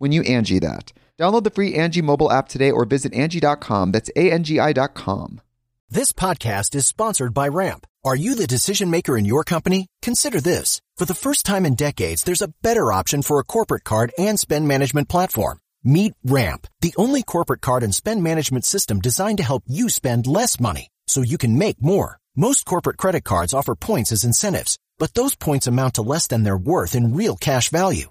when you Angi that. Download the free Angi mobile app today or visit Angi.com. That's A-N-G-I dot com. This podcast is sponsored by Ramp. Are you the decision maker in your company? Consider this. For the first time in decades, there's a better option for a corporate card and spend management platform. Meet Ramp, the only corporate card and spend management system designed to help you spend less money so you can make more. Most corporate credit cards offer points as incentives, but those points amount to less than their worth in real cash value.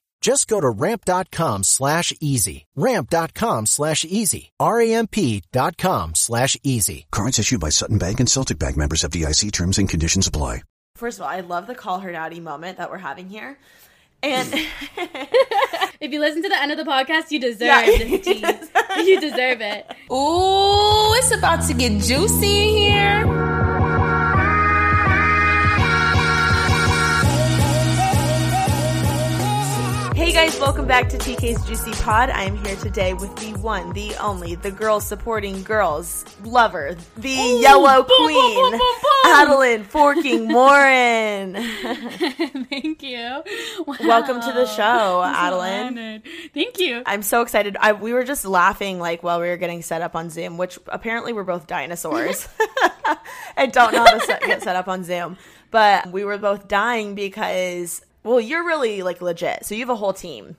Just go to ramp.com slash easy. Ramp.com slash easy. R-A-M-P dot com slash easy. Cards issued by Sutton Bank and Celtic Bank members FDIC terms and conditions apply. First of all, I love the call her daddy moment that we're having here. And If you listen to the end of the podcast, you deserve Yeah. this tea. you deserve it. Ooh, it's about to get juicy in here. Hey guys, welcome back to TK's Juicy Pod. I am here today with the one, the only, the girl supporting girls lover, the yellow boom, queen, boom, boom, boom, boom. Adelaine Forking Morin. Thank you. Wow. Welcome to the show, I'm Adelaine. honored. Thank you. I'm so excited. I, we were just laughing like while we were getting set up on Zoom, which apparently we're both dinosaurs and don't know how to set, get set up on Zoom. But we were both dying because, well, you're really like legit. So you have a whole team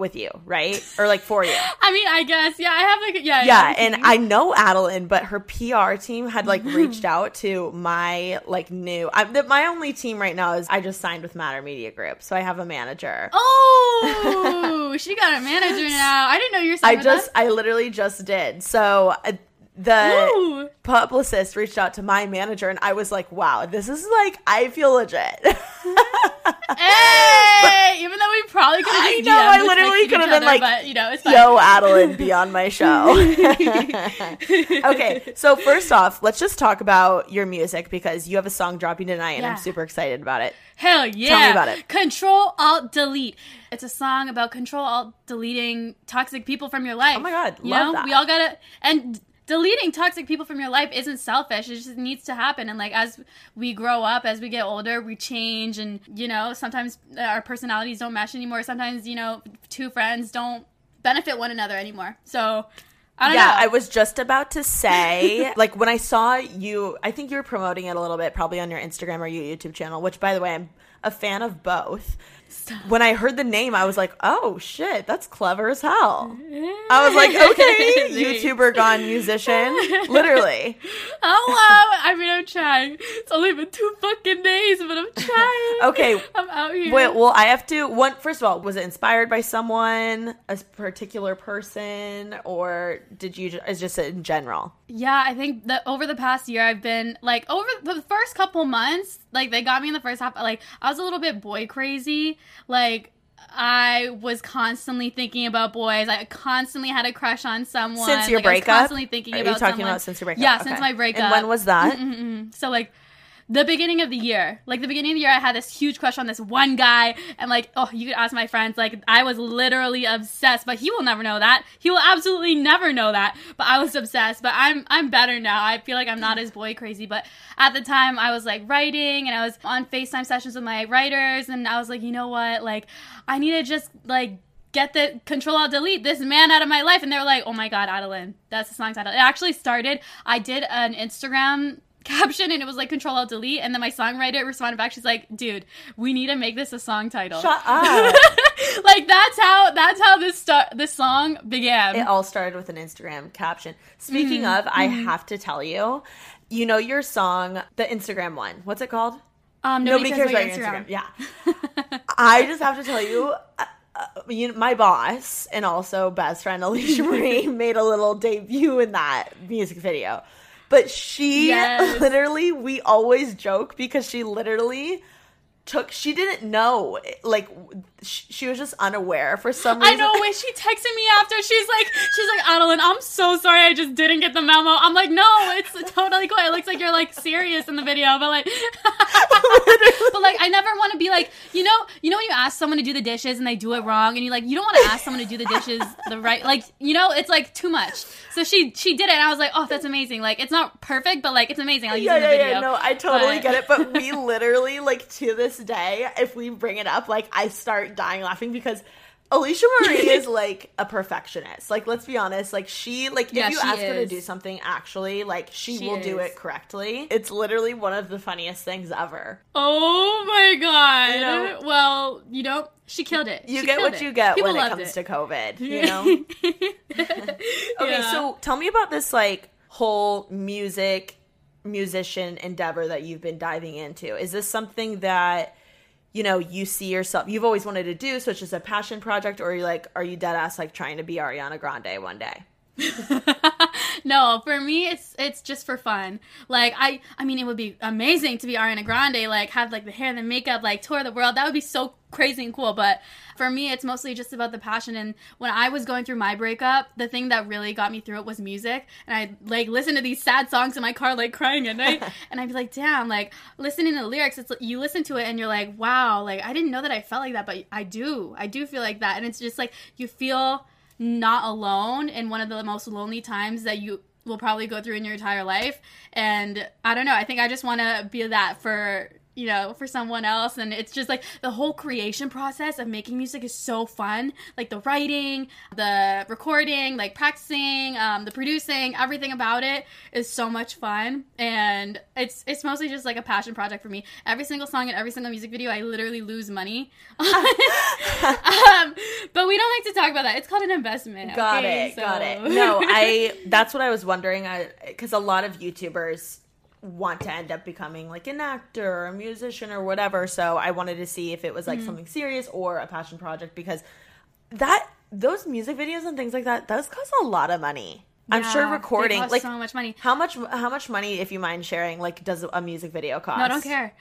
with you, right? Or like for you. I mean, I guess. Yeah, I have like, yeah. Yeah, and. I know Adelaine, but her PR team had like reached out to my like new. I, the, my only team right now is I just signed with Matter Media Group, so I have a manager. Oh, she got a manager now. I didn't know you were I just, us. I literally just did. So uh, the Ooh. publicist reached out to my manager, and I was like, "Wow, this is like I feel legit." Hey, even though we probably could have I know, I literally could've been other, like, but you know, it's fine. Yo, Adelaine, be on my show. okay, so first off, let's just talk about your music because you have a song dropping tonight, and I'm super excited about it. Hell yeah. Tell me about it. Control Alt Delete. It's a song about control alt deleting toxic people from your life. Oh my God, You love know, that. we all gotta and deleting toxic people from your life isn't selfish. It just needs to happen. And like as we grow up, as we get older, we change and you know, sometimes uh, our personalities don't match anymore. Sometimes, you know, two friends don't benefit one another anymore. So I don't yeah, know. I was just about to say, like when I saw you, I think you were promoting it a little bit, probably on your Instagram or your YouTube channel. Which, by the way, I'm a fan of both. When I heard the name, I was like, "Oh shit, that's clever as hell." I was like, "Okay, YouTuber gone musician, literally." Oh, Hello. I mean, I'm trying. It's only been two fucking days, but I'm trying. Okay, I'm out here. Wait, well, I have to. One, first of all, was it inspired by someone, a particular person, or did you is just in general? Yeah, I think that over the past year, I've been like over the first couple months, like they got me in the first half. Like I was a little bit boy crazy. Like I was constantly thinking about boys. I constantly had a crush on someone. Since your like, I was breakup? constantly thinking Are you about talking someone. about since your breakup? Yeah, Okay. since my breakup. And when was that? Mm-hmm, mm-hmm. So like the beginning of the year, like the beginning of the year, I had this huge crush on this one guy, and like, oh, you could ask my friends, like, I was literally obsessed. But he will never know that. He will absolutely never know that. But I was obsessed. But I'm I'm better now. I feel like I'm not as boy crazy. But at the time, I was like writing, and I was on Facetime sessions with my writers, and I was like, you know what, like, I need to just like get the control alt delete this man out of my life and they were like oh my god adelaine that's the song title it actually started i did an instagram caption and it was like control alt delete and then my songwriter responded back she's like dude we need to make this a song title Shut up. like that's how that's how this start this song began it all started with an Instagram caption. Speaking of, I have to tell you, you know your song, the Instagram one. What's it called? um Nobody, cares about your your Instagram. Yeah. I just have to tell you, uh, uh, you know, my boss and also best friend Alisha Marie made a little debut in that music video. But she Yes. literally, we always joke because she literally took, she didn't know, like, sh- she was just unaware for some reason. I know when she texted me after she's like she's like Adelaine I'm so sorry I just didn't get the memo I'm like no it's totally cool it looks like you're like serious in the video but like but like I never want to be like you know you know when you ask someone to do the dishes and they do it wrong and you're like you don't want to ask someone to do the dishes the right like you know it's like too much so she she did it and I was like oh that's amazing like it's not perfect but like it's amazing I'll use yeah, it in the yeah, video yeah. No, I totally But- get it. But we literally, like, to this day, if we bring it up, like, I start dying laughing because Alisha Marie is like a perfectionist. Like, let's be honest. Like, she, like, Yeah, if you ask her to do something, actually, like, she, She will do it correctly. It's literally one of the funniest things ever. oh my god You know- well you know she killed it You She get what it. you get People when it comes to COVID. You know. okay, Yeah. so tell me about this like whole music musician endeavor that you've been diving into. Is this something that you know you see yourself you've always wanted to do, so it's just a passion project, or you're like are you dead ass like trying to be Ariana Grande one day? no, for me it's it's just for fun. Like I I mean it would be amazing to be Ariana Grande, like have like the hair and the makeup, like tour the world. That would be so crazy and cool. But for me it's mostly just about the passion and when I was going through my breakup, the thing that really got me through it was music. And I like listen to these sad songs in my car like crying at night and I'd be like, damn, like listening to the lyrics, it's you listen to it and you're like, wow, like I didn't know that I felt like that, but I do. I do feel like that. And it's just like you feel not alone in one of the most lonely times that you will probably go through in your entire life. And I don't know, I think I just want to be that for you know for someone else and it's just like the whole creation process of making music is so fun like the writing the recording like practicing um, the producing everything about it is so much fun and it's it's mostly just like a passion project for me every single song and every single music video i literally lose money um, but we don't like to talk about that. It's called an investment. Got okay? it. Got it. No, I. That's what I was wondering. I because a lot of YouTubers want to end up becoming like an actor or a musician or whatever. So I wanted to see if it was like Mm-hmm. something serious or a passion project because that those music videos and things like that those cost a lot of money. I'm Yeah, sure they recording cost like so much money. How much? How much money, if you mind sharing? Like, does a music video cost? No, I don't care.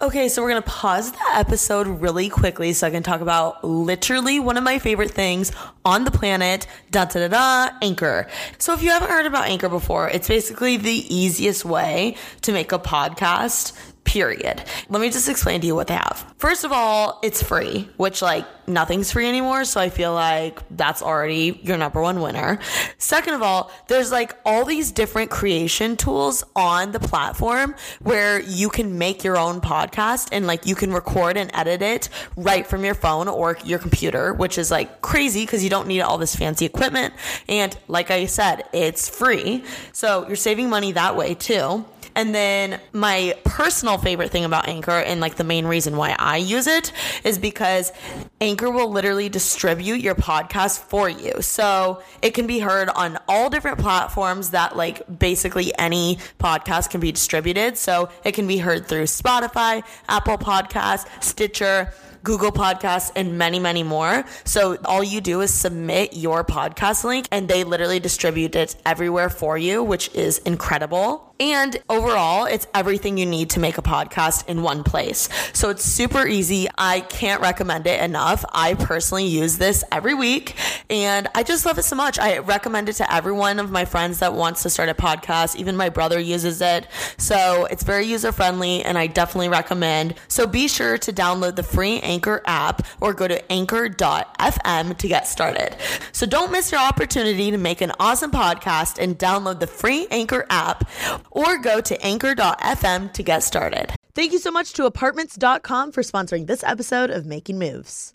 Okay, so we're gonna pause the episode really quickly so I can talk about literally one of my favorite things on the planet, da da da da, Anchor. So if you haven't heard about Anchor before, it's basically the easiest way to make a podcast. Period. Let me just explain to you what they have. First of all, it's free, which like nothing's free anymore. So I feel like that's already your number one winner. Second of all, there's like all these different creation tools on the platform where you can make your own podcast and like you can record and edit it right from your phone or your computer, which is like crazy because you don't need all this fancy equipment. And like I said, it's free. So you're saving money that way too. And then my personal favorite thing about Anchor and like the main reason why I use it is because Anchor will literally distribute your podcast for you. So it can be heard on all different platforms that like basically any podcast can be distributed. So it can be heard through Spotify, Apple Podcasts, Stitcher, Google Podcasts, and many, many more. So all you do is submit your podcast link and they literally distribute it everywhere for you, which is incredible. And overall, it's everything you need to make a podcast in one place. So it's super easy. I can't recommend it enough. I personally use this every week and I just love it so much. I recommend it to every one of my friends that wants to start a podcast. Even my brother uses it. So it's very user friendly and I definitely recommend. So be sure to download the free Anchor app or go to anchor.fm to get started. So don't miss your opportunity to make an awesome podcast and download the free Anchor app or go to anchor.fm to get started. Thank you so much to apartments.com for sponsoring this episode of Making Moves.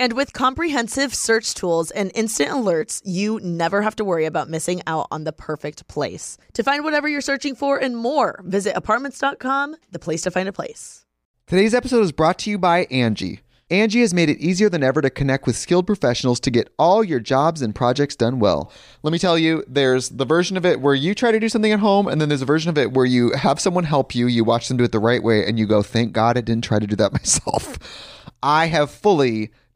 And with comprehensive search tools and instant alerts, you never have to worry about missing out on the perfect place. To find whatever you're searching for and more, visit apartments.com, the place to find a place. Today's episode is brought to you by Angi. Angi has made it easier than ever to connect with skilled professionals to get all your jobs and projects done well. Let me tell you, there's the version of it where you try to do something at home, and then there's a version of it where you have someone help you, you watch them do it the right way, and you go, thank God I didn't try to do that myself. I have fully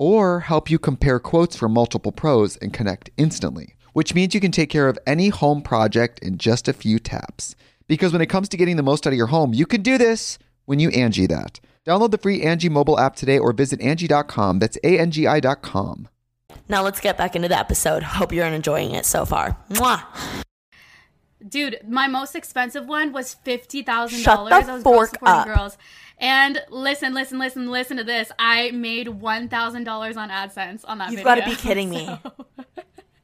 or help you compare quotes from multiple pros and connect instantly, which means you can take care of any home project in just a few taps. Because when it comes to getting the most out of your home, you can do this when you Angi that. Download the free Angi mobile app today or visit Angi.com. That's A-N-G-I dot com. Now let's get back into the episode. Hope you're enjoying it so far. Mwah. Dude, my most expensive one was fifty thousand Shut dollars. the I was fork girl supporting up. girls. And listen, listen, listen, listen to this. I made one thousand dollars on AdSense on that You've got to be kidding me.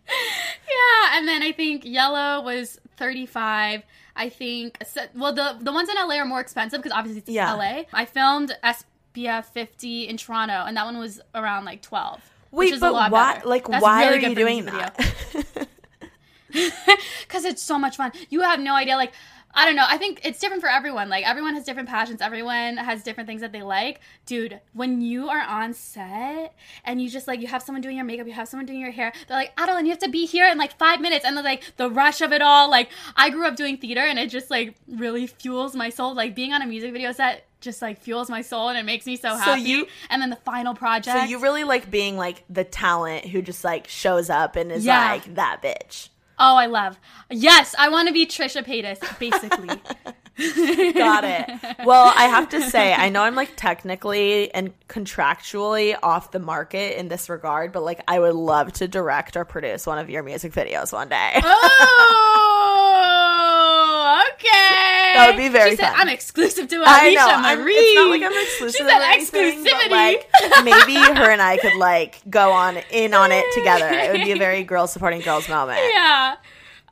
Yeah, and then I think yellow was 35. I think well the the ones in LA are more expensive because obviously it's Yeah. LA. I filmed SPF 50 in Toronto and that one was around like 12. Wait, which is but a lot why? better. Like, That's why really are you doing that? Cuz it's so much fun. You have no idea like I don't know. I think it's different for everyone. Like everyone has different passions. Everyone has different things that they like. Dude, when you are on set and you just like you have someone doing your makeup, you have someone doing your hair, they're like, Adelaine, you have to be here in like five minutes. And like the rush of it all. Like I grew up doing theater and it just like really fuels my soul. Like being on a music video set just like fuels my soul and it makes me so happy. So you- and then the final project. so you really like being like the talent who just like shows up and is Yeah. like that bitch. Oh, I love. Yes, I want to be Trisha Paytas, basically. Got it. Well, I have to say, I know I'm like technically and contractually off the market in this regard, but like I would love to direct or produce one of your music videos one day. Oh, okay. That would be very She said, fun. "I'm exclusive to Alisha I know. I'm, Marie." it's not like I'm exclusive. She said anything, exclusivity. like maybe her and I could like go on in on it together. It would be a very girl supporting girls moment. yeah.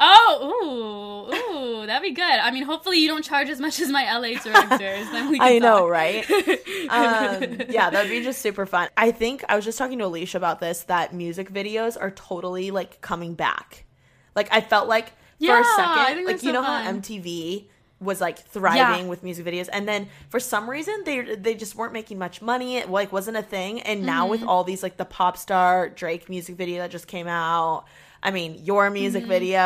Oh, ooh, ooh, that'd be good. I mean, hopefully you don't charge as much as my LA directors. then we can I know, talk. right? um, yeah, that would be just super fun. I think I was just talking to Alisha about this that music videos are totally like coming back. Like I felt like for a I second, like you so know how. MTV was like thriving Yeah. with music videos and then for some reason they they just weren't making much money it like wasn't a thing and now Mm-hmm. with all these like the pop star drake music video that just came out i mean your music Mm-hmm. video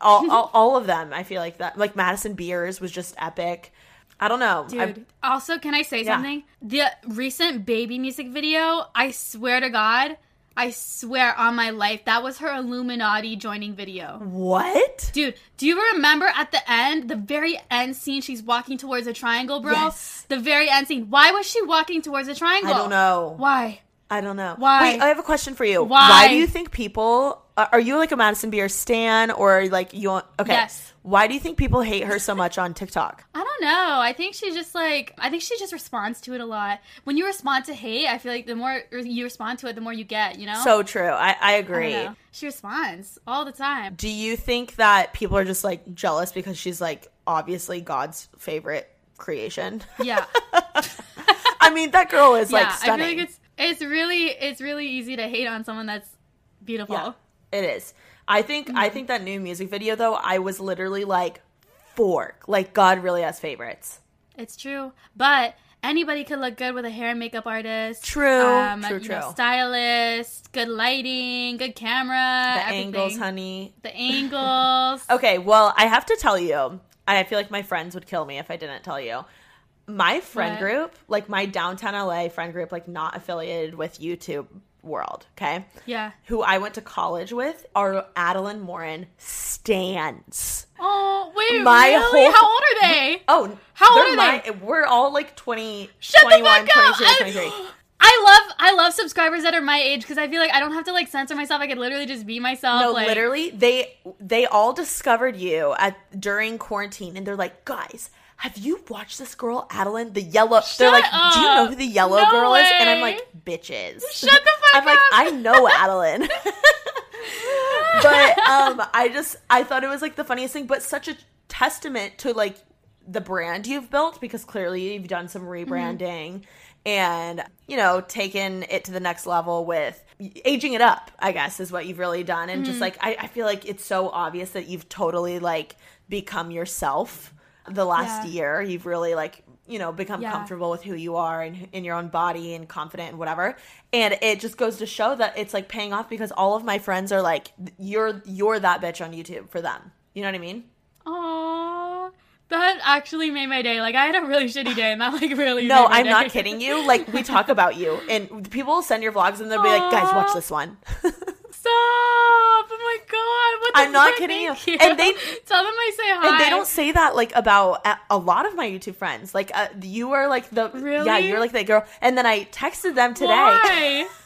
all, all, all of them i feel like that like madison beers was just epic i don't know I- Dude, also, can I say Yeah. something? The recent baby music video, I swear to God, I swear on my life, that was her Illuminati joining video. what Dude, do you remember at the end, the very end scene, she's walking towards a triangle, bro? Yes. The very end scene. Why was she walking towards a triangle? i don't know Why? I don't know. Why? Wait, I have a question for you. Why? do you think people uh, are you like a Madison Beer stan or like you okay. Yes. Why do you think people hate her so much on TikTok? I don't know. I think she just like I think she just responds to it a lot. When you respond to hate, I feel like the more you respond to it, the more you get. You know. So true. I, I I agree. know. She responds all the time. Do you think that people are just like jealous because she's like obviously God's favorite creation? Yeah. I mean, that girl is yeah. like I stunning. feel like it's it's really it's really easy to hate on someone that's beautiful. Yeah, it is. I think I Mm-hmm. think that new music video though, I was literally like fork. Like God really has favorites. It's true, but anybody could look good with a hair and makeup artist. True, um, true, you know, true. stylist, good lighting, good camera, The everything. angles, honey. The angles. Okay, well, I have to tell you, I feel like my friends would kill me if I didn't tell you. My friend What? group, like my downtown LA friend group, like not affiliated with YouTube world, okay? Yeah. Who I went to college with are Adelaine Morin stands. Oh wait, My really? whole- How old are they? Oh, How old are they? We're all like 20, Shut 21, the fuck up! 22, I- 23. I love I love subscribers that are my age because I feel like I don't have to like censor myself. I could literally just be myself. No, like, literally, they they all discovered you at during quarantine, and they're like, guys. Have you watched this girl, Adelaine? The yellow. they're like, do you know who the yellow No girl is? And I'm like, bitches. Shut the fuck I'm like, up. I know Adelaine. but um, I just I thought it was like the funniest thing, but such a testament to like the brand you've built because clearly you've done some rebranding and you know taken it to the next level with aging it up. I guess is what you've really done, and just like I, I feel like it's so obvious that you've totally like become yourself. The last Yeah. year, you've really like you know become Yeah. comfortable with who you are and in your own body and confident and whatever and it just goes to show that it's like paying off because all of my friends are like you're you're that bitch on youtube for them you know what i mean Aww. That actually made my day. Like I had a really shitty day, and that like really. no made my i'm not kidding you like we talk about you and people will send your vlogs and they'll be like guys watch this one Stop! Oh my god! What the I'm not kidding Thank you. And they- tell them I say hi. and they don't say that like about a- a lot of my youtube friends like uh, you are like the yeah you're like that girl and then i texted them today Why?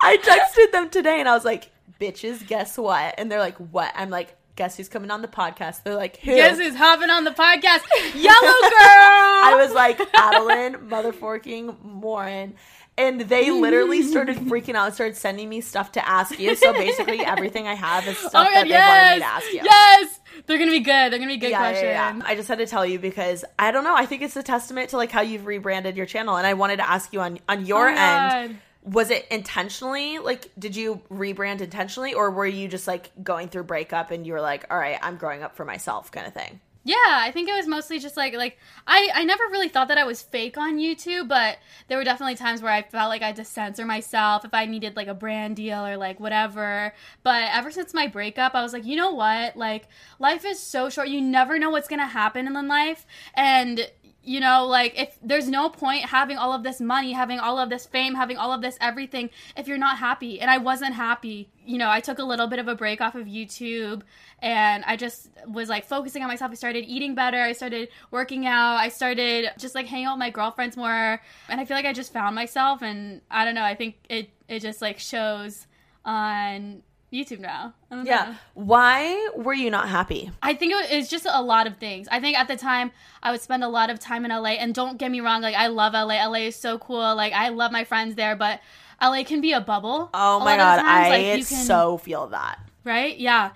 I texted them today and I was like, bitches, guess what? And they're like, what? I'm like, guess who's coming on the podcast? They're like, who? Guess who's hopping on the podcast? Yellow girl. I was like, Adelaine, motherforking Morin. And they literally started freaking out started sending me stuff to ask you. So basically, everything I have is stuff Oh my that god! they wanted me to ask you. Yes. They're gonna be good. They're gonna be good Yeah, questions. yeah, yeah. I just had to tell you because I don't know. I think it's a testament to like how you've rebranded your channel, and I wanted to ask you on on your Oh end. God. Was it intentionally? Like, did you rebrand intentionally, or were you just like going through breakup and you were like, "All right, I'm growing up for myself," kind of thing? Yeah, I think it was mostly just like like I I never really thought that I was fake on YouTube, but there were definitely times where I felt like I had to censor myself if I needed like a brand deal or like whatever. But ever since my breakup, I was like, you know what? Like life is so short. You never know what's gonna happen in life, and you know like if there's no point having all of this money having all of this fame having all of this everything if you're not happy. And i wasn't happy. You know i took a little bit of a break off of youtube and i just was like focusing on myself. I started eating better. I started working out. I started just like hanging out with my girlfriends more. And i feel like i just found myself and i don't know. I think it it just like shows on youtube now Yeah. know. Why were you not happy? I think it was just a lot of things. I think at the time I would spend a lot of time in LA, and don't get me wrong, like I love LA. LA is so cool. Like I love my friends there, but LA can be a bubble. Oh A my god, times, I like, can- so feel that. right. Yeah,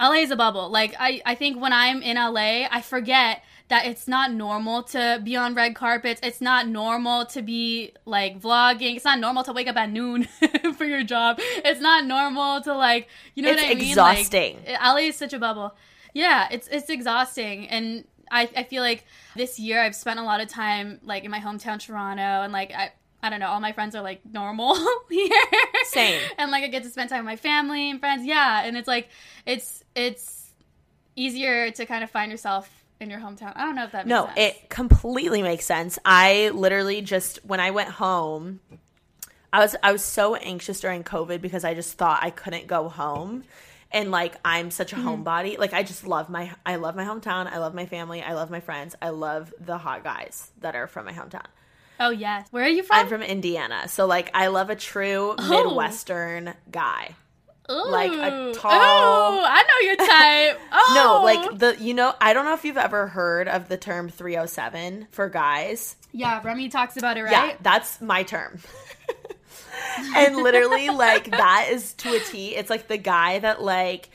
LA is a bubble. Like I, I think when I'm in LA, I forget that it's not normal to be on red carpets. It's not normal to be like vlogging. It's not normal to wake up at noon for your job. It's not normal to like, you know It's what I mean? exhausting. Like, LA is such a bubble. yeah, it's it's exhausting, and I I feel like this year I've spent a lot of time like in my hometown Toronto, and like I. I don't know. All my friends are like normal here. Same. and like I get to spend time with my family and friends. Yeah, and it's like it's it's easier to kind of find yourself in your hometown. I don't know if that makes No, sense. it completely makes sense. I literally just when I went home, I was I was so anxious during COVID because I just thought I couldn't go home. And like I'm such a Mm-hmm. homebody. Like I just love my I love my hometown. I love my family. I love my friends. I love the hot guys that are from my hometown. Oh yes. Where are you from? I'm from Indiana. So like I love a true Oh. Midwestern guy. Ooh. like a tall- oh, I know your type. Oh. No, like oh. the you know, I don't know if you've ever heard of the term 307 for guys. yeah, Remi talks about it, right? Yeah, that's my term. and literally, like, that is to a T. It's like the guy that, like,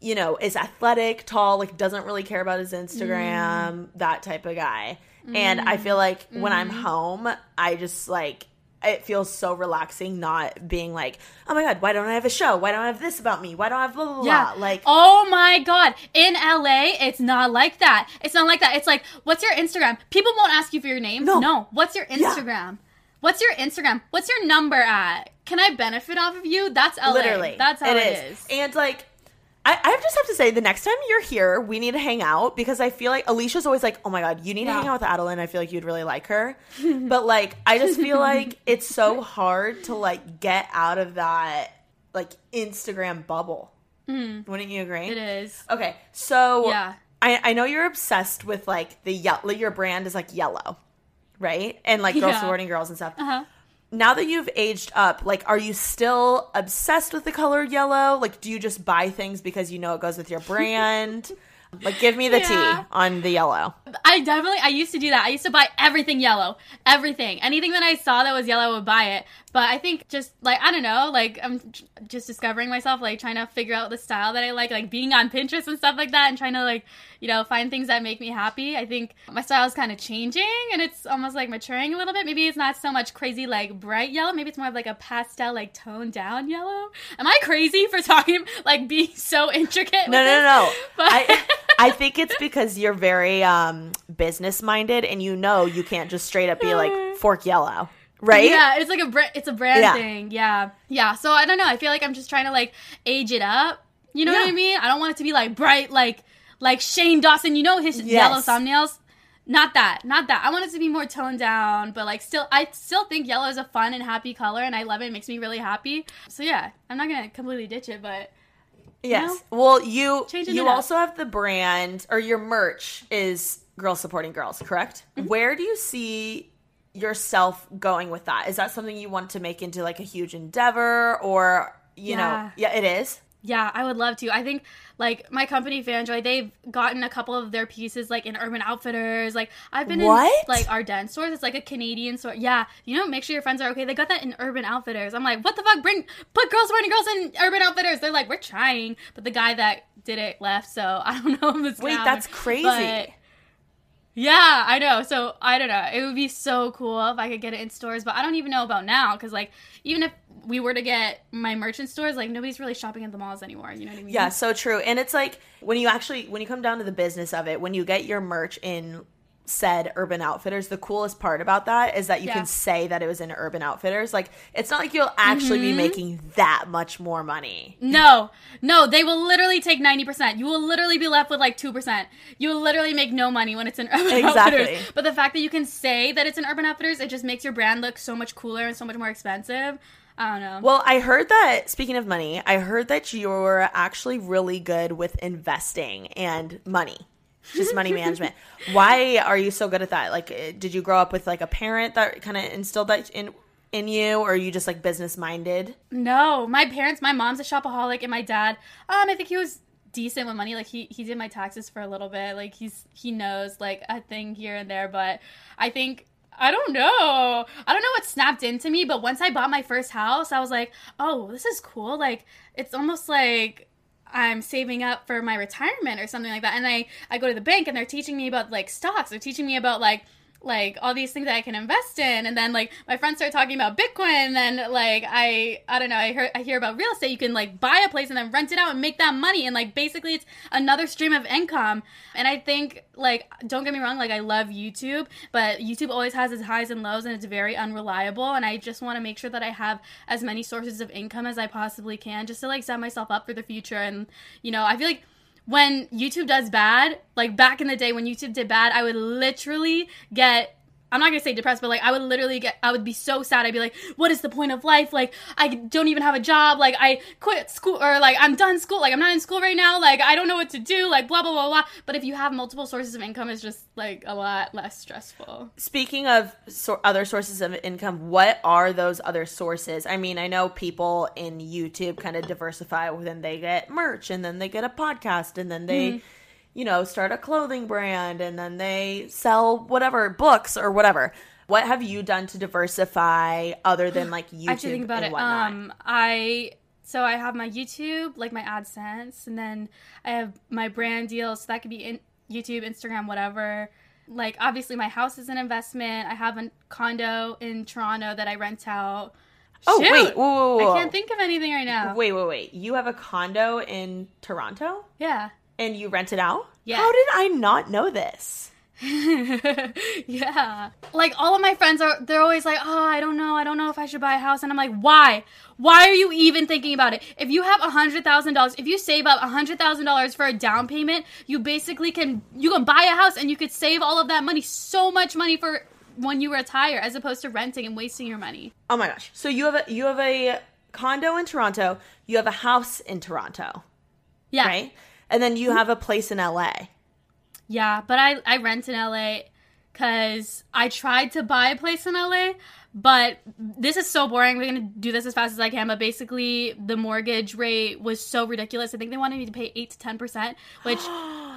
you know, is athletic, tall, like, doesn't really care about his Instagram, mm. that type of guy. And I mm. feel like when I'm mm. home, I just, like, it feels so relaxing not being like, oh my God, why don't I have a show? Why don't I have this about me? Why don't I have blah, blah, blah? Yeah. Like, oh my god. In LA, it's not like that. It's not like that. It's like, what's your Instagram? People won't ask you for your name. No. What's your Instagram? What's your Instagram? What's your number at? Can I benefit off of you? That's LA. literally. That's how it is. And, like, I, I just have to say, the next time you're here, we need to hang out because I feel like Alisha's always like, oh my God, you need to hang out with Adelaine. I feel like you'd really like her. but, like, I just feel like it's so hard to, like, get out of that, like, Instagram bubble. Wouldn't you agree? It is. Okay, so Yeah. I, I know you're obsessed with like the yellow. Your brand is like yellow, right? And like girls Yeah. supporting girls and stuff. Uh-huh. Now that you've aged up, like, are you still obsessed with the color yellow? Like, do you just buy things because you know it goes with your brand? like, give me the Yeah. tea on the yellow. I definitely I used to do that. I used to buy everything yellow. Everything. Anything that I saw that was yellow I would buy it. But I think just like I don't know, like I'm just discovering myself like trying to figure out the style that I like, like being on Pinterest and stuff like that and trying to like, you know, find things that make me happy. I think my style is kind of changing and it's almost like maturing a little bit. Maybe it's not so much crazy like bright yellow, maybe it's more of like a pastel like toned down yellow. Am I crazy for talking like being so intricate? No, no, this? no. But I, I think it's because you're very um, business minded and you know you can't just straight up be like fork yellow, right? Yeah, it's like a br- it's a brand Yeah. thing. Yeah, yeah. So I don't know. I feel like I'm just trying to like age it up. You know what I mean? I don't want it to be like bright, like like Shane Dawson. You know his Yes. yellow thumbnails. Not that, not that. I want it to be more toned down, but like still, I still think yellow is a fun and happy color, and I love it. It makes me really happy. So yeah, I'm not gonna completely ditch it, but Yes. Well, you Changing you also have the brand or your merch is girls supporting girls, correct? Mm-hmm. Where do you see yourself going with that? Is that something you want to make into like a huge endeavor or you know, Yeah. yeah, it is. Yeah, I would love to. I think like my company Fanjoy, they've gotten a couple of their pieces like in Urban Outfitters. Like I've been What? in like Ardene stores. It's like a Canadian store. Yeah, you know, make sure your friends are okay. They got that in Urban Outfitters. I'm like, what the fuck? Bring put girls wearing girls in Urban Outfitters. They're like, we're trying, but the guy that did it left, so I don't know if it's Wait, gonna that's happen. crazy. Yeah, I know. So I don't know. It would be so cool if I could get it in stores, but I don't even know about now because like even if we were to get my merchant stores, like nobody's really shopping at the malls anymore. You know what I mean? Yeah, so true. And it's like when you actually when you come down to the business of it, when you get your merch in said Urban Outfitters, the coolest part about that is that you Yeah. can say that it was in Urban Outfitters. Like it's not like you'll actually Mm-hmm. be making that much more money. No, no, they will literally take 90%. You will literally be left with like 2%. You will literally make no money when it's in Urban Exactly. Outfitters. But the fact that you can say that it's in Urban Outfitters, it just makes your brand look so much cooler and so much more expensive. I don't know. Well, I heard that speaking of money, I heard that you're actually really good with investing and money. Just money management. Why are you so good at that? Like eh, did you grow up with like a parent that kind of instilled that in in you or are you just like business minded? No, my parents, my mom's a shopaholic, and my dad, um, I think he was decent with money. Like he he did my taxes for a little bit. Like he's he knows like a thing here and there. But I think I don't know. I don't know what snapped into me. But once I bought my first house, I was like, oh, this is cool. Like it's almost like. I'm saving up for my retirement or something like that. And I, I go to the bank and they're teaching me about like stocks. They're teaching me about like like all these things that I can invest in. And then like my friends start talking about Bitcoin and then like I I don't know, I heard I hear about real estate. You can like buy a place and then rent it out and make that money and like basically it's another stream of income. And I think like don't get me wrong, like I love YouTube, but YouTube always has its highs and lows and it's very unreliable and I just want to make sure that I have as many sources of income as I possibly can just to like set myself up for the future and you know, I feel like when YouTube does bad, like back in the day when YouTube did bad, I would literally get I'm not gonna say depressed, but like I would literally get, I would be so sad. I'd be like, what is the point of life? Like I don't even have a job. Like I quit school or like I'm done school. Like I'm not in school right now. Like I don't know what to do. Like blah blah blah blah. But if you have multiple sources of income, it's just like a lot less stressful. Speaking of so- other sources of income, what are those other sources? I mean, I know people in YouTube kind of diversify, then they get merch, and then they get a podcast, and then they. Mm-hmm you know, start a clothing brand and then they sell whatever books or whatever. What have you done to diversify other than like YouTube? I should think about it. Whatnot? Um, I so I have my YouTube, like my AdSense, and then I have my brand deals. So that could be in YouTube, Instagram, whatever. Like obviously, my house is an investment. I have a condo in Toronto that I rent out. Oh Shoot. wait, whoa, whoa, whoa. I can't think of anything right now. Wait, wait, wait. You have a condo in Toronto? Yeah and you rent it out? Yeah. How did I not know this? yeah. Like all of my friends are they're always like, "Oh, I don't know. I don't know if I should buy a house." And I'm like, "Why? Why are you even thinking about it? If you have a $100,000, if you save up a $100,000 for a down payment, you basically can you can buy a house and you could save all of that money, so much money for when you retire as opposed to renting and wasting your money." Oh my gosh. So you have a you have a condo in Toronto, you have a house in Toronto. Yeah. Right? And then you have a place in LA. Yeah, but I I rent in LA because I tried to buy a place in LA, but this is so boring. We're gonna do this as fast as I can. But basically, the mortgage rate was so ridiculous. I think they wanted me to pay eight to ten percent, which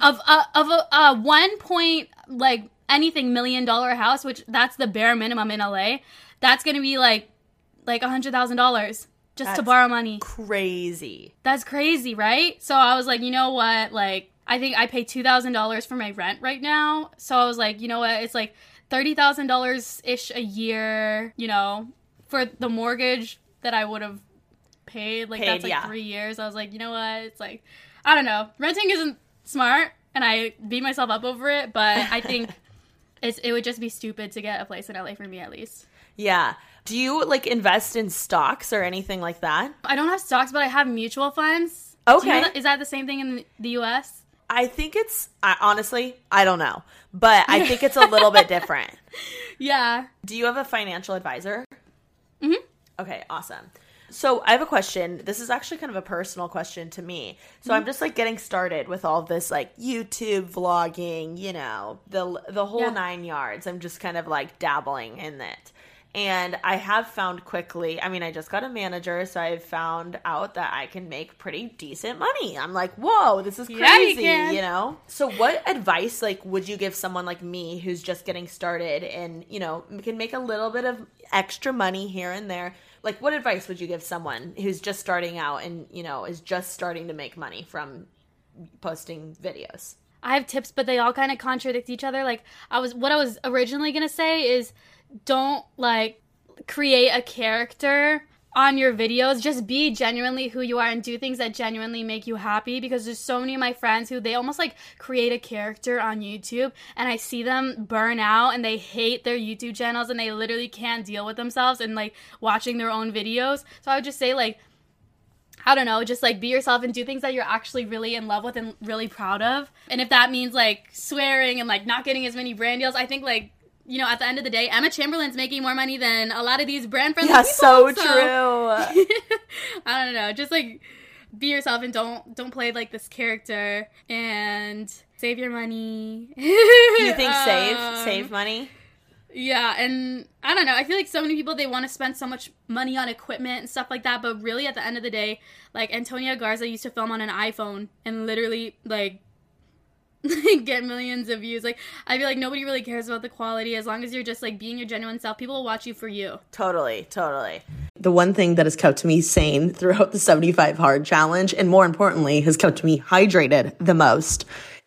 of a, of a, a one point like anything million dollar house, which that's the bare minimum in LA. That's gonna be like like a hundred thousand dollars just That's to borrow money. Crazy. That's crazy, right? So I was like, you know what? Like, I think I pay two thousand dollars for my rent right now. So I was like, you know what? It's like thirty thousand dollars ish a year. You know, for the mortgage that I would have paid. Like paid, that's like yeah. three years. I was like, you know what? It's like, I don't know. Renting isn't smart, and I beat myself up over it. But I think it's it would just be stupid to get a place in LA for me at least. Yeah. Do you like invest in stocks or anything like that? I don't have stocks, but I have mutual funds. Okay. You know that, is that the same thing in the US? I think it's I, honestly, I don't know, but I think it's a little bit different. Yeah. Do you have a financial advisor? Mhm. Okay, awesome. So I have a question. This is actually kind of a personal question to me. So mm-hmm. I'm just like getting started with all this like YouTube vlogging, you know, the the whole yeah. 9 yards. I'm just kind of like dabbling in it. And I have found quickly, I mean, I just got a manager, so I've found out that I can make pretty decent money. I'm like, whoa, this is crazy, yeah, you, you, know? So, what advice, like, would you give someone like me who's just getting started and, you know, can make a little bit of extra money here and there? Like, what advice would you give someone who's just starting out and, you know, is just starting to make money from posting videos? I have tips, but they all kind of contradict each other. Like, I was, what I was originally to say is, don't like create a character on your videos just be genuinely who you are and do things that genuinely make you happy because there's so many of my friends who they almost like create a character on YouTube and I see them burn out and they hate their YouTube channels and they literally can't deal with themselves and like watching their own videos. So I would just say like I don't know, just like be yourself and do things that you're actually really in love with and really proud of. And if that means like swearing and like not getting as many brand deals, I think like you know, at the end of the day, Emma Chamberlain's making more money than a lot of these brand friendly yeah, people. so, so true. I don't know. Just like be yourself and don't don't play like this character and save your money. you think um, save save money? Yeah, and I don't know. I feel like so many people they want to spend so much money on equipment and stuff like that, but really at the end of the day, like Antonia Garza used to film on an iPhone and literally like get millions of views. Like I feel like nobody really cares about the quality as long as you're just like being your genuine self. People will watch you for you. Totally, totally. The one thing that has kept me sane throughout the 75 hard challenge and more importantly has kept me hydrated the most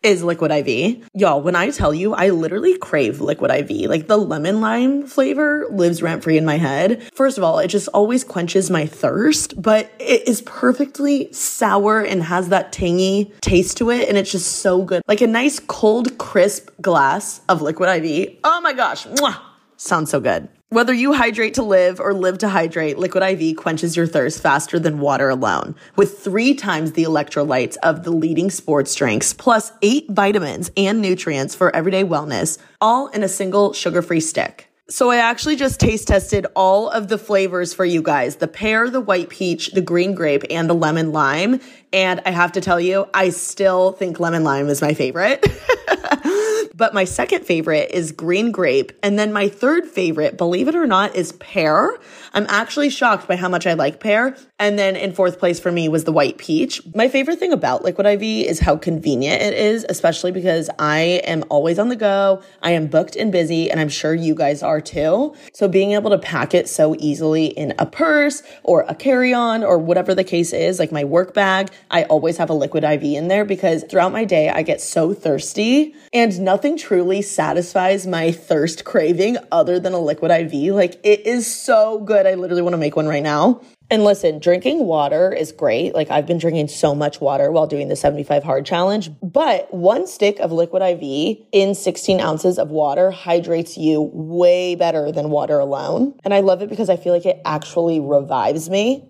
is Liquid IV. Y'all, when I tell you, I literally crave Liquid IV. Like the lemon lime flavor lives rent free in my head. First of all, it just always quenches my thirst, but it is perfectly sour and has that tangy taste to it. And it's just so good. Like a nice cold, crisp glass of Liquid IV. Oh my gosh. Mwah! Sounds so good. Whether you hydrate to live or live to hydrate, Liquid IV quenches your thirst faster than water alone. With three times the electrolytes of the leading sports drinks, plus eight vitamins and nutrients for everyday wellness, all in a single sugar free stick. So I actually just taste tested all of the flavors for you guys the pear, the white peach, the green grape, and the lemon lime. And I have to tell you, I still think lemon lime is my favorite. But my second favorite is green grape. And then my third favorite, believe it or not, is pear. I'm actually shocked by how much I like pear. And then in fourth place for me was the white peach. My favorite thing about Liquid IV is how convenient it is, especially because I am always on the go. I am booked and busy, and I'm sure you guys are too. So being able to pack it so easily in a purse or a carry on or whatever the case is, like my work bag, I always have a Liquid IV in there because throughout my day, I get so thirsty and nothing truly satisfies my thirst craving other than a Liquid IV. Like it is so good. I literally want to make one right now. And listen, drinking water is great. Like I've been drinking so much water while doing the 75 hard challenge, but one stick of liquid IV in 16 ounces of water hydrates you way better than water alone. And I love it because I feel like it actually revives me.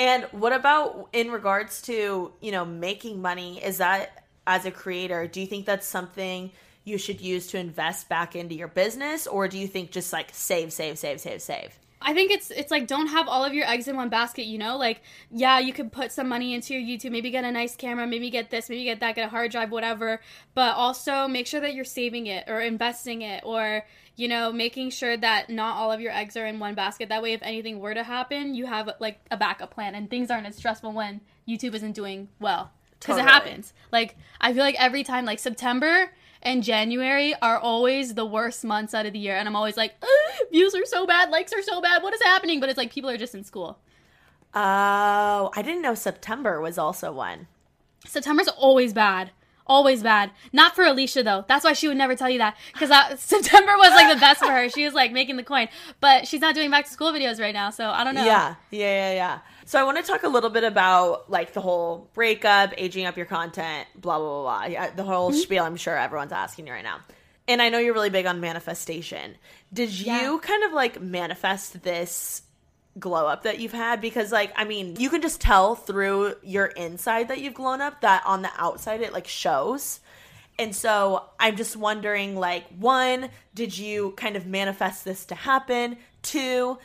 And what about in regards to, you know, making money? Is that as a creator, do you think that's something you should use to invest back into your business or do you think just like save, save, save, save, save? I think it's it's like don't have all of your eggs in one basket, you know? Like, yeah, you could put some money into your YouTube, maybe get a nice camera, maybe get this, maybe get that, get a hard drive, whatever. But also make sure that you're saving it or investing it or, you know, making sure that not all of your eggs are in one basket. That way if anything were to happen, you have like a backup plan and things aren't as stressful when YouTube isn't doing well. Because Totally. it happens. Like I feel like every time like September and January are always the worst months out of the year. And I'm always like, views are so bad, likes are so bad. What is happening? But it's like people are just in school. Oh, I didn't know September was also one. September's always bad. Always bad. Not for Alisha though. That's why she would never tell you that. Because September was like the best for her. She was like making the coin. But she's not doing back to school videos right now. So I don't know. Yeah, yeah, yeah, yeah. So I want to talk a little bit about like the whole breakup, aging up your content, blah blah blah. blah. Yeah, the whole mm-hmm. spiel. I'm sure everyone's asking you right now. And I know you're really big on manifestation. Did you Yeah. kind of like manifest this glow up that you've had? Because like, I mean, you can just tell through your inside that you've grown up that on the outside it like shows. And so I'm just wondering like one, did you kind of manifest this to happen? Two,